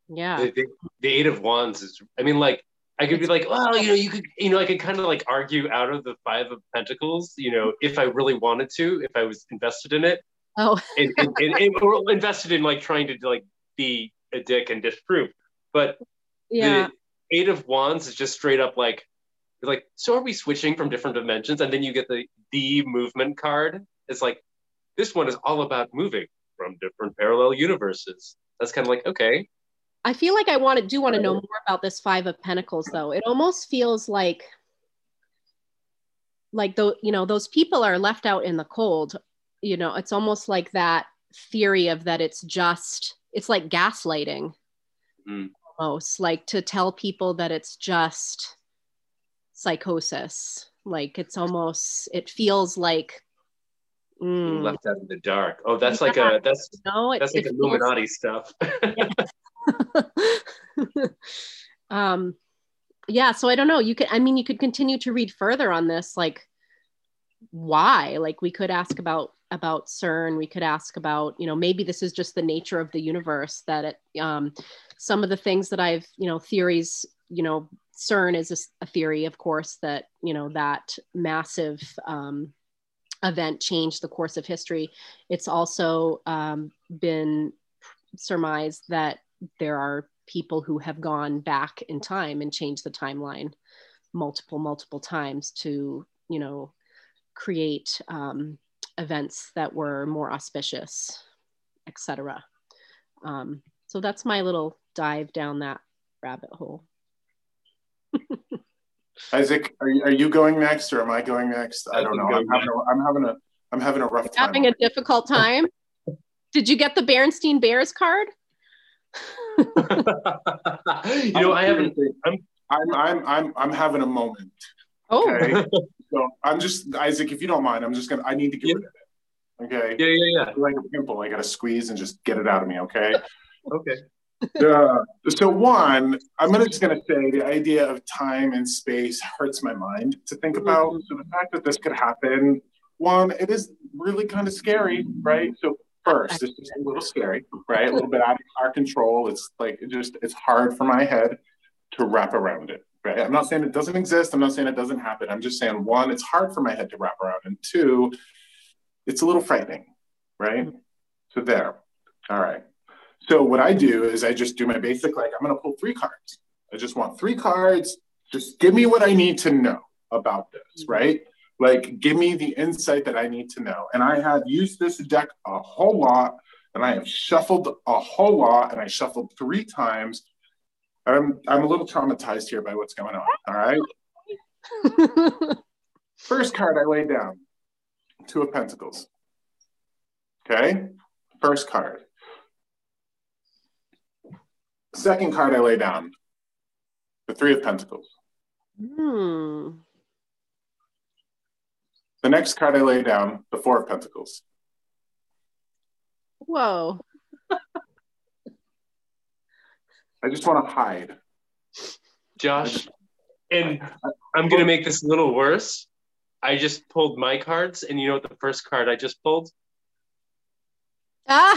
yeah. The, the, the, Eight of Wands is, I mean, like, I could be like, well, you know, you could, you know, I could kind of like argue out of the Five of Pentacles, you know, if I really wanted to, if I was invested in it. Oh. and, and, and, and, or invested in like trying to like be a dick and disprove. But yeah. the Eight of Wands is just straight up like, like, so are we switching from different dimensions? And then you get the the movement card. It's like this one is all about moving from different parallel universes. That's kind of like okay. I feel like I want to do want to know more about this Five of Pentacles, though. It almost feels like like though you know those people are left out in the cold. You know, it's almost like that theory of that it's just it's like gaslighting mm. almost like to tell people that it's just psychosis like it's almost it feels like mm, left out in the dark. Oh that's yeah. like a that's no, it, that's like illuminati stuff. Um yeah so i don't know. You could i mean you could continue to read further on this like why? Like we could ask about about CERN. We could ask about, you know, maybe this is just the nature of the universe that it, um, some of the things that I've, you know, theories, you know, CERN is a, a theory, of course, that, you know, that massive um, event changed the course of history. It's also um, been surmised that there are people who have gone back in time and changed the timeline multiple, multiple times to, you know, create um, events that were more auspicious, etc. Um, so that's my little dive down that rabbit hole. Isaac, are you, are you going next or am I going next? I don't know. I'm having a, I'm having a, I'm having a rough time. Having a difficult time. Did you get the Berenstain Bears card? you know, I haven't. I'm, I'm, I'm, I'm, I'm having a moment. Oh. Okay. so I'm just Isaac. If you don't mind, I'm just gonna. I need to get yeah. rid of it. Okay. Yeah, yeah, yeah. Like a pimple, I gotta squeeze and just get it out of me. Okay. okay. Uh, so one, I'm just gonna say the idea of time and space hurts my mind to think about. Mm-hmm. So the fact that this could happen, one, it is really kind of scary, right? So first, it's just a little scary, right? A little bit out of our control. It's like it just it's hard for my head to wrap around it. Right. I'm not saying it doesn't exist. I'm not saying it doesn't happen. I'm just saying one, it's hard for my head to wrap around, and two, it's a little frightening. Right. So there. All right. So what I do is I just do my basic like I'm going to pull three cards. I just want three cards. Just give me what I need to know about this. Mm-hmm. Right. Like give me the insight that I need to know. And I have used this deck a whole lot, and I have shuffled a whole lot, and I shuffled three times I'm I'm a little traumatized here by what's going on. All right. First card I lay down, Two of Pentacles. Okay. First card. Second card I lay down, the Three of Pentacles. Hmm. The next card I lay down, the Four of Pentacles. Whoa. I just want to hide. Josh, and I'm going to make this a little worse. I just pulled my cards, and you know what the first card I just pulled? Ah.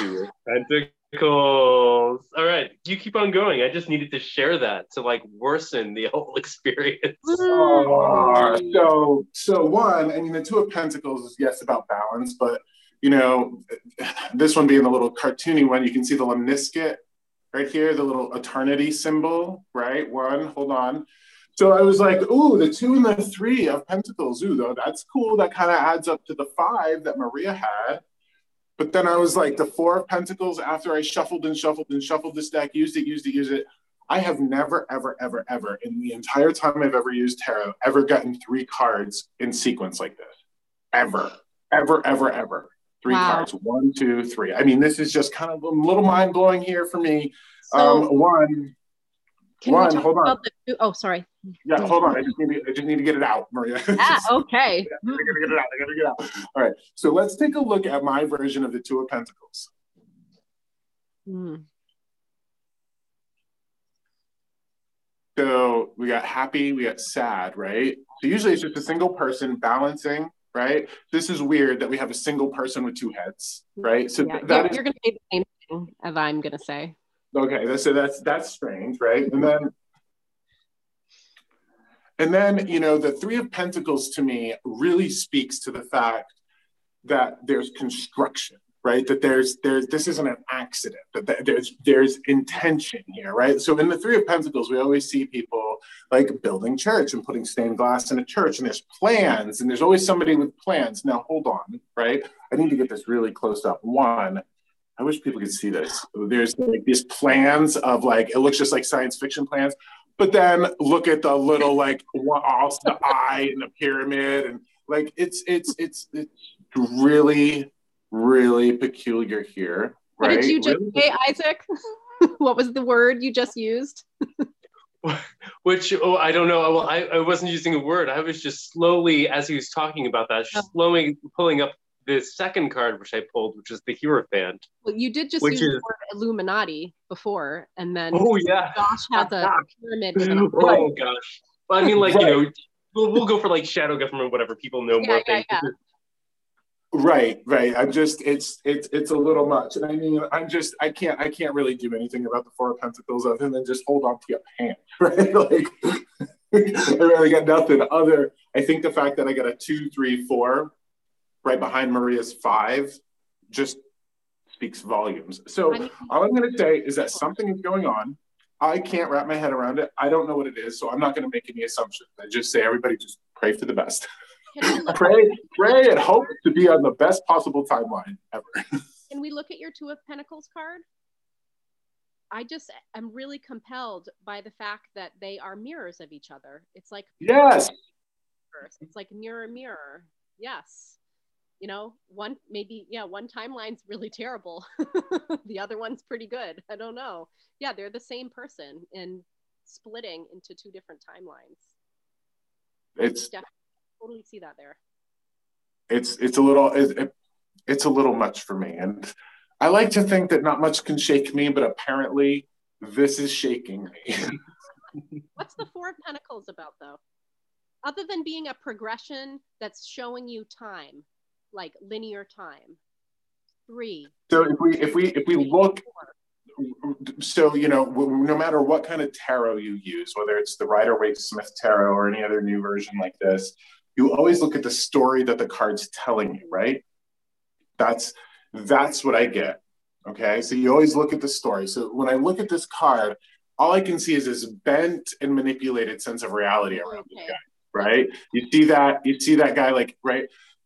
Pentacles. All right, you keep on going. I just needed to share that to like worsen the whole experience. Oh, so, so one, I mean, the Two of Pentacles is yes about balance, but you know, this one being the little cartoony one, you can see the lemniscate right here, the little eternity symbol, right? One, hold on. So I was like, ooh, the two and the three of pentacles. Ooh, though that's cool. That kind of adds up to the five that Maria had. But then I was like, the Four of Pentacles, after I shuffled and shuffled and shuffled this deck, used it, used it, used it. I have never, ever, ever, ever, in the entire time I've ever used tarot, ever gotten three cards in sequence like this. Ever, ever, ever, ever. Three wow. cards. One, two, three. I mean, this is just kind of a little mind blowing here for me. So, um, one, one, hold on. The, oh, sorry. Yeah, hold on. I just need to, I just need to get it out, Maria. Ah, okay. I gotta get it out. I gotta get it out. All right. So let's take a look at my version of the Two of Pentacles. Hmm. So we got happy, we got sad, right? So usually it's just a single person balancing, right? This is weird that we have a single person with two heads, right? So yeah, that you're, is, you're going to say the same thing as I'm going to say. Okay, so that's that's strange, right? And then and then you know the three of pentacles to me really speaks to the fact that there's construction right? That there's there's this isn't an accident that there's there's intention here right? So in the three of pentacles we always see people like building church and putting stained glass in a church and there's plans and there's always somebody with plans. Now hold on right? I need to get this really close up. One I wish people could see this. There's like these plans of like it looks just like science fiction plans, but then look at the little like off the eye in the pyramid and like it's it's it's it's really really peculiar here. Right? What did you just really? say, Isaac? what was the word you just used? Which oh I don't know. Well, I, I wasn't using a word. I was just slowly, as he was talking about that, oh. slowly pulling up the second card which I pulled, which is the Hierophant. Well, you did just use is... the word Illuminati before, and then oh yeah, Josh has a pyramid. oh gosh, well, I mean, like right. you know, we'll, we'll go for like shadow government, whatever people know yeah, more. Yeah, yeah. Right, right. I'm just it's it's it's a little much, and I mean, I'm just I can't I can't really do anything about the Four of Pentacles other than just hold on to your hand, right? like I really got nothing other. I think the fact that I got a two, three, four right behind Maria's five just speaks volumes. So all I'm going to say is that something is going on. I can't wrap my head around it. I don't know what it is, so I'm not going to make any assumptions. I just say everybody just pray for the best. pray, pray, and hope to be on the best possible timeline ever. Can we look at your Two of Pentacles card? I just am really compelled by the fact that they are mirrors of each other. It's like yes, it's like mirror, mirror. Yes you know one maybe yeah one timeline's really terrible. The other one's pretty good. I don't know. Yeah they're the same person and splitting into two different timelines. It's totally see that there. It's it's a little it, it's a little much for me. And i like to think that not much can shake me but apparently this is shaking me. What's the four of pentacles about though? Other than being a progression that's showing you time like linear time. Three. So if we if we if we look so you know no matter what kind of tarot you use whether it's the rider waite smith tarot or any other new version like this you always look at the story that the card's telling you right that's that's what i get okay so you always look at the story so when i look at this card all i can see is this bent and manipulated sense of reality around okay. this guy right you see that you see that guy like right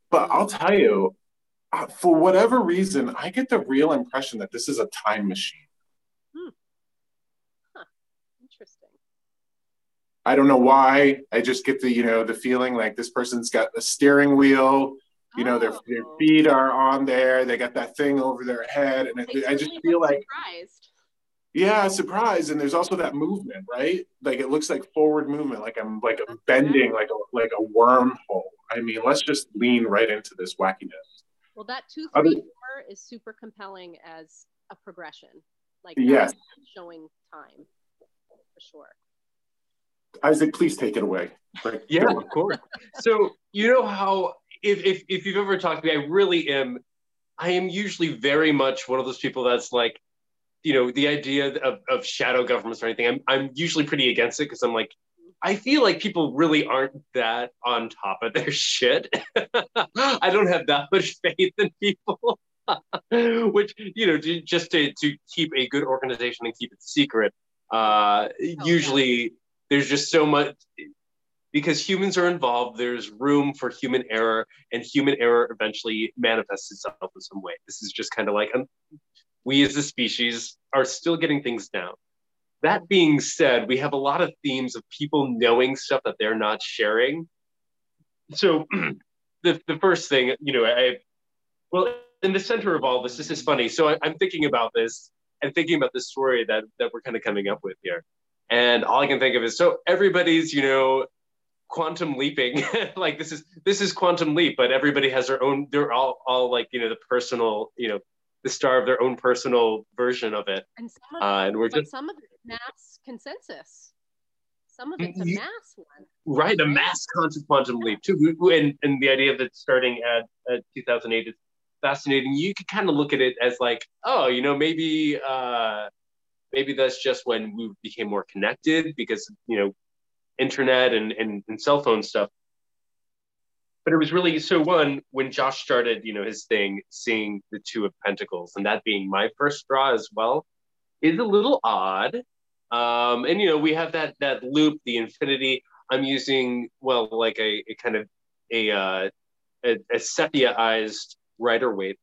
but I'll tell you, uh, for whatever reason, I get the real impression that this is a time machine. Hmm. Huh. Interesting. I don't know why. I just get the, you know, the feeling like this person's got a steering wheel. You know, their, their oh. feet are on there. They got that thing over their head, and it, I just feel like surprised. Yeah, surprise. And there's also that movement, right? Like it looks like forward movement, like I'm like I'm bending like a like a wormhole. I mean, let's just lean right into this wackiness. Well, that two, three, four is super compelling as a progression. Like yes. showing time for sure. Isaac, please take it away. Like, yeah, of course. So you know how if, if if you've ever talked to me, I really am I am usually very much one of those people that's like you know the idea of, of shadow governments or anything i'm, I'm usually pretty against it because i'm like i feel like people really aren't that on top of their shit i don't have that much faith in people which you know just to, to keep a good organization and keep it secret uh, oh, usually yeah. there's just so much because humans are involved, there's room for human error, and human error eventually manifests itself in some way. This is just kind of like um, we as a species are still getting things down. That being said, we have a lot of themes of people knowing stuff that they're not sharing. So, the, the first thing, you know, I, well, in the center of all this, this is funny. So I, I'm thinking about this and thinking about the story that, that we're kind of coming up with here. And all I can think of is so everybody's, you know, quantum leaping like this is this is quantum leap but everybody has their own they're all all like you know the personal you know the star of their own personal version of it And some of, uh, and we're just some of it's mass consensus. Some of it's a You- mass one. right a mass quantum quantum leap too and and the idea of it starting at, at 2008 is fascinating you could kind of look at it as like oh you know maybe uh maybe that's just when we became more connected because you know internet and, and, and cell phone stuff but it was really so one when josh started you know his thing seeing the two of pentacles and that being my first draw as well is a little odd um and you know we have that that loop the infinity. I'm using well like a, a kind of a uh a, a sepia-ized Rider-Waite.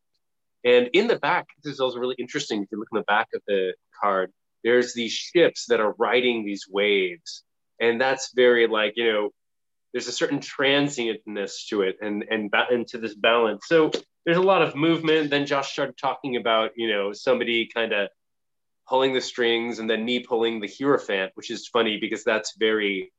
And in the back this is also really interesting. If you look in the back of the card there's these ships that are riding these waves. And that's very like you know there's a certain transientness to it and and and to this balance. So there's a lot of movement. Then josh started talking about you know somebody kind of pulling the strings and then me pulling the hierophant which is funny because that's very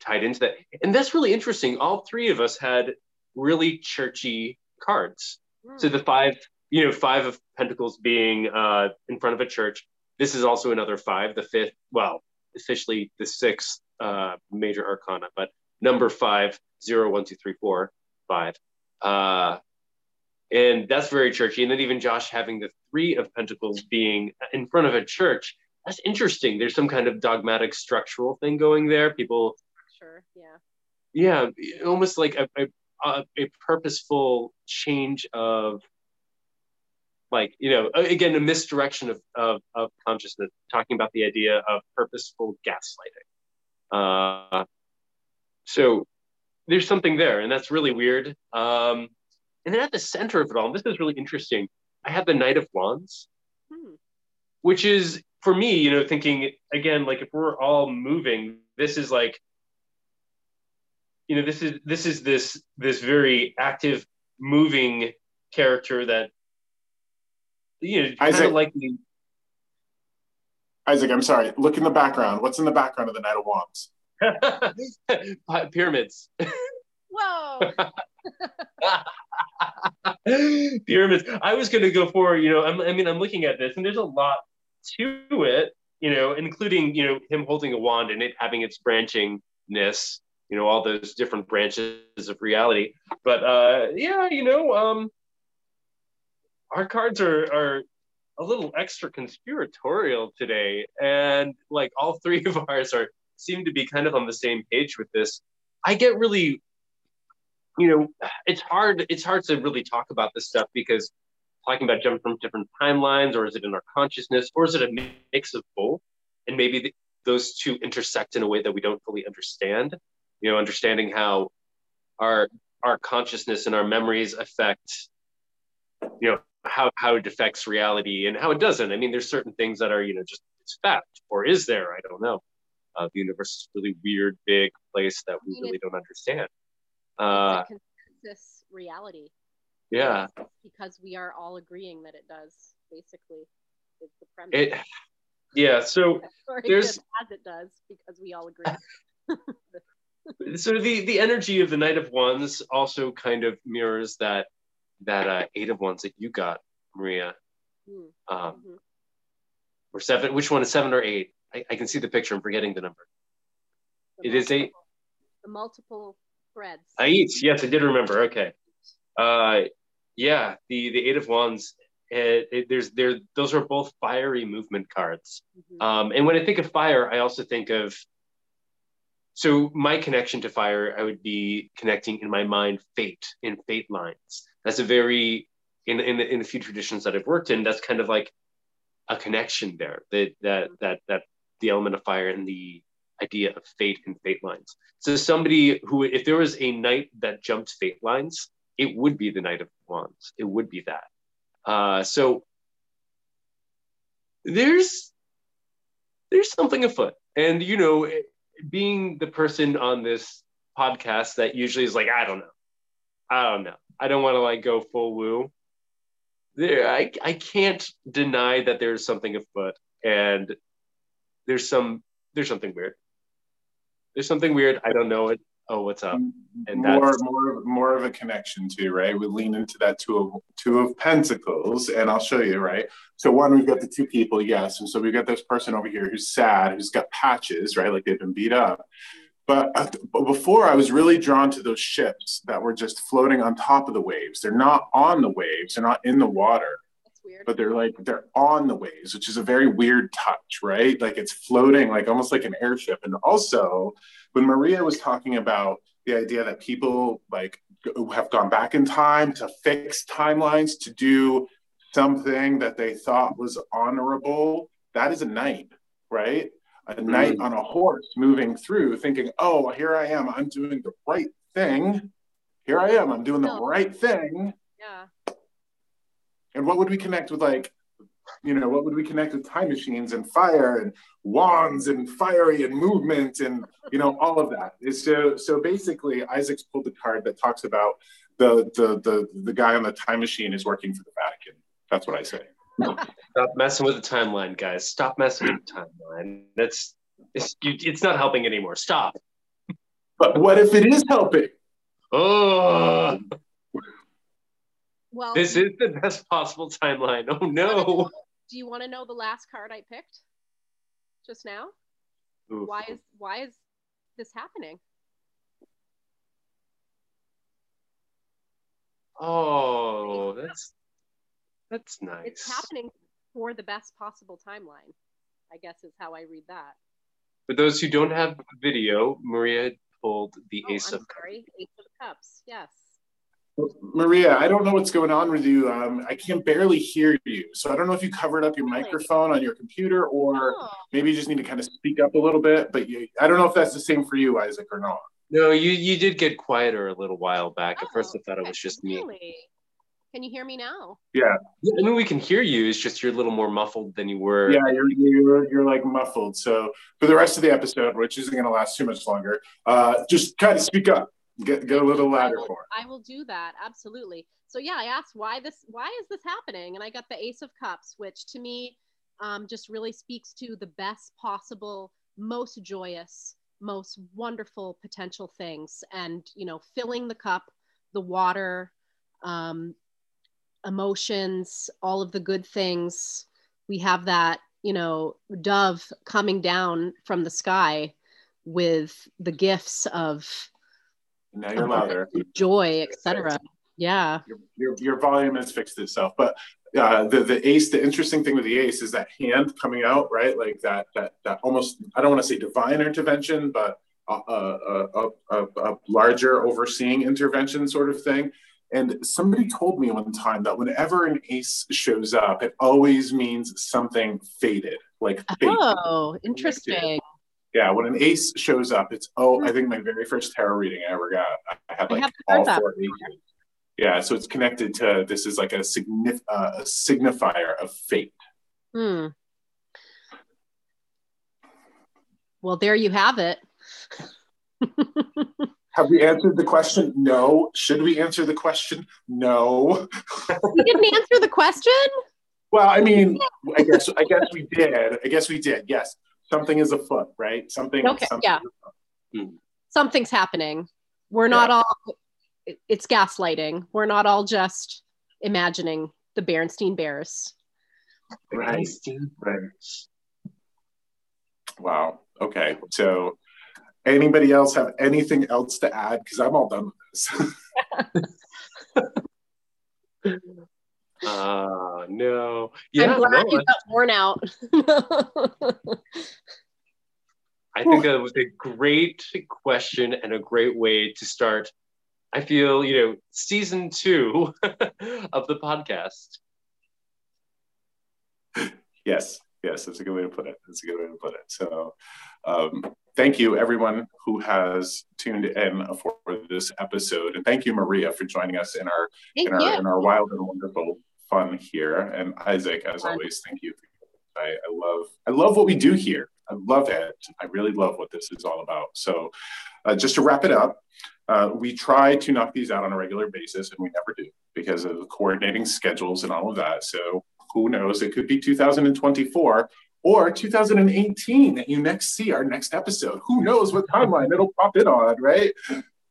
tied into that and that's really interesting all three of us had really churchy cards so Hmm. the five you know five of pentacles being uh in front of a church this is also another five the fifth well officially the sixth uh, major arcana, but number five, zero, one, two, three, four, five. Uh, and that's very churchy. And then even Josh having the three of pentacles being in front of a church, that's interesting. There's some kind of dogmatic structural thing going there. People, Sure. Yeah. yeah, almost like a, a, a purposeful change of like you know again a misdirection of, of, of consciousness talking about the idea of purposeful gaslighting uh, so there's something there and that's really weird um, and then at the center of it all and this is really interesting i have the knight of wands Hmm. which is for me you know thinking again like if we're all moving this is like you know this is this is this this very active moving character that you know kind Isaac. of like the Isaac, I'm sorry. Look in the background. What's in the background of the Knight of Wands? pyramids Whoa. pyramids i was going to go for you know I'm, i mean i'm looking at this and there's a lot to it you know including you know him holding a wand and it having its branchingness you know all those different branches of reality. But uh yeah you know um our cards are are a little extra conspiratorial today and like all three of ours are seem to be kind of on the same page with this. I get really you know it's hard it's hard to really talk about this stuff because talking about jumping from different timelines or is it in our consciousness or is it a mix of both? And maybe the, those two intersect in a way that we don't fully understand. You know understanding how our our consciousness and our memories affect you know how how it affects reality and how it doesn't. I mean there's certain things that are you know just it's fact or is there? I don't know. Uh, the universe is a really weird big place that we really don't understand uh, it's a consensus reality. yeah Because we are all agreeing that it does, basically. It's the premise. it yeah so there's- as it does, because we all agree. so the the energy of the knight of wands also kind of mirrors that that uh, eight of wands that you got maria Hmm. um Mhm. or seven which one is seven or eight i, I can see the picture i'm forgetting the number The It is eight. The multiple eight yes i did remember okay uh yeah the the eight of wands it, it, there's there those are both fiery movement cards Mhm. Um, and when I think of fire, I also think of so my connection to fire, I would be connecting in my mind fate in fate lines. That's a very in in in the few traditions that I've worked in. That's kind of like a connection there. That that that that the element of fire and the idea of fate and fate lines. So somebody who, if there was a knight that jumped fate lines, it would be the Knight of Wands. It would be that. Uh, so there's there's something afoot, and you know, being the person on this podcast that usually is like, I don't know, I don't know, I don't want to like go full woo. There, I I can't deny that there's something afoot, and there's some there's something weird. There's something weird. I don't know it. Oh, what's up? And more, more, more of a connection too, right? We lean into that two of two of pentacles, and I'll show you, right? So one, we've got the two people, yes, and so we've got this person over here who's sad, who's got patches, right? Like they've been beat up. But, uh, but before, I was really drawn to those ships that were just floating on top of the waves. They're not on the waves. They're not in the water weird. But they're like they're on the waves, which is a very weird touch, right? Like it's floating, like almost like an airship. And also, when Maria was talking about the idea that people like have gone back in time to fix timelines to do something that they thought was honorable, that is a knight, right? A mm-hmm. knight on a horse moving through, thinking, "Oh, here I am. I'm doing the right thing. Here I am. I'm doing the right thing." Yeah and what would we connect with like you know what would we connect with time machines and fire and wands and fiery and movement and you know all of that? Is so so basically isaac's pulled the card that talks about the the the, the guy on the time machine is working for the vatican. That's what i say. Stop messing with the timeline guys. Stop messing with the timeline. That's it's, it's not helping anymore. Stop. But what if it is helping? Oh well, this is the best possible timeline. Oh no. Do you want to know the last card I picked just now? Oof. Why is why is this happening? Oh, that's that's nice. It's happening for the best possible timeline. I guess is how I read that. For those who don't have video, Maria pulled the oh, Ace I'm of sorry, Ace of Cups. Yes. Maria, I don't know what's going on with you. Um, I can barely hear you. So I don't know if you covered up your microphone on your computer or oh. maybe you just need to kind of speak up a little bit. But you, I don't know if that's the same for you, Isaac, or not. No, you, you did get quieter a little while back. Oh, At first, I thought it was just me. Can you hear me now? Yeah. yeah. I mean, we can hear you. It's just you're a little more muffled than you were. Yeah, you're you're, you're like muffled. So for the rest of the episode, which isn't going to last too much longer, uh, just kind of speak up. Get get a little louder I will, I will do that absolutely. So yeah, I asked why this why is this happening, and I got the Ace of Cups, which to me um, just really speaks to the best possible, most joyous, most wonderful potential things, and you know, filling the cup, the water, um, emotions, all of the good things. We have that you know dove coming down from the sky with the gifts of now you're louder. Joy, etc. Yeah. Your, your, your, volume has fixed itself. But uh, the, the ace, the interesting thing with the ace is that hand coming out, right? Like that, that, that almost, I don't want to say divine intervention, but a, a, a, a, larger overseeing intervention sort of thing. And somebody told me one time that whenever an ace shows up, it always means something faded, like oh, interesting yeah, when an ace shows up, it's oh, I think my very first tarot reading I ever got, I had like I all four aces. Yeah, so it's connected to this is like a, signif- uh, a signifier of fate. Hmm. Well, there you have it. have we answered the question? No. Should we answer the question? No. we didn't answer the question. Well, I mean, I guess I guess we did. I guess we did. Yes something is afoot, right? Something. Okay. Something yeah. Hmm. Something's happening. We're not all. It's gaslighting. We're not all just imagining the Berenstein Bears. Right. Right. Wow. Okay. So, anybody else have anything else to add? Because I'm all done with this. Uh, no. Yeah, I'm glad no, you got worn out. I think that was a great question and a great way to start. I feel, you know, season two of the podcast. Yes, Yes, that's a good way to put it. That's a good way to put it. So, um, thank you everyone who has tuned in for this episode, and thank you Maria for joining us in our thank in our you. in our wild and wonderful fun here. And Isaac, as fun. always, thank you. I, I love I love what we do here. I love it. I really love what this is all about. So, uh, just to wrap it up, uh, we try to knock these out on a regular basis, and we never do because of coordinating schedules and all of that. So, who knows? It could be 2024 or 2018 that you next see our next episode. Who knows what timeline it'll pop in on, right?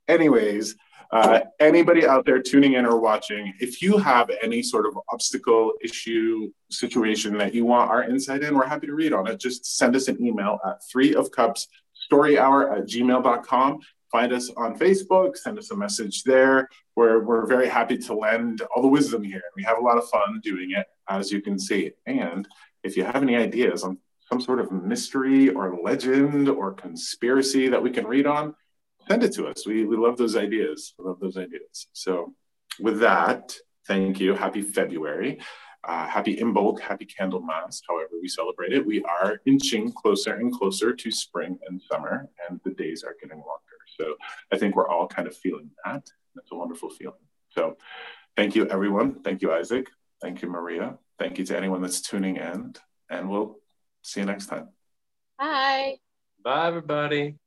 Anyways, uh, anybody out there tuning in or watching, if you have any sort of obstacle, issue, situation that you want our insight in, we're happy to read on it. Just send us an email at three of cups story hour at gmail.com. Find us on Facebook, send us a message there. We're, we're very happy to lend all the wisdom here. We have a lot of fun doing it, as you can see. And if you have any ideas on some sort of mystery or legend or conspiracy that we can read on, send it to us. We, we love those ideas. We love those ideas. So, with that, thank you. Happy February. Uh, happy Imbolc, happy Candlemas, however we celebrate it. We are inching closer and closer to spring and summer, and the days are getting longer. So I think we're all kind of feeling that. That's a wonderful feeling. So thank you, everyone. Thank you, Isaac. Thank you, Maria. Thank you to anyone that's tuning in, and we'll see you next time. Bye. Bye, everybody.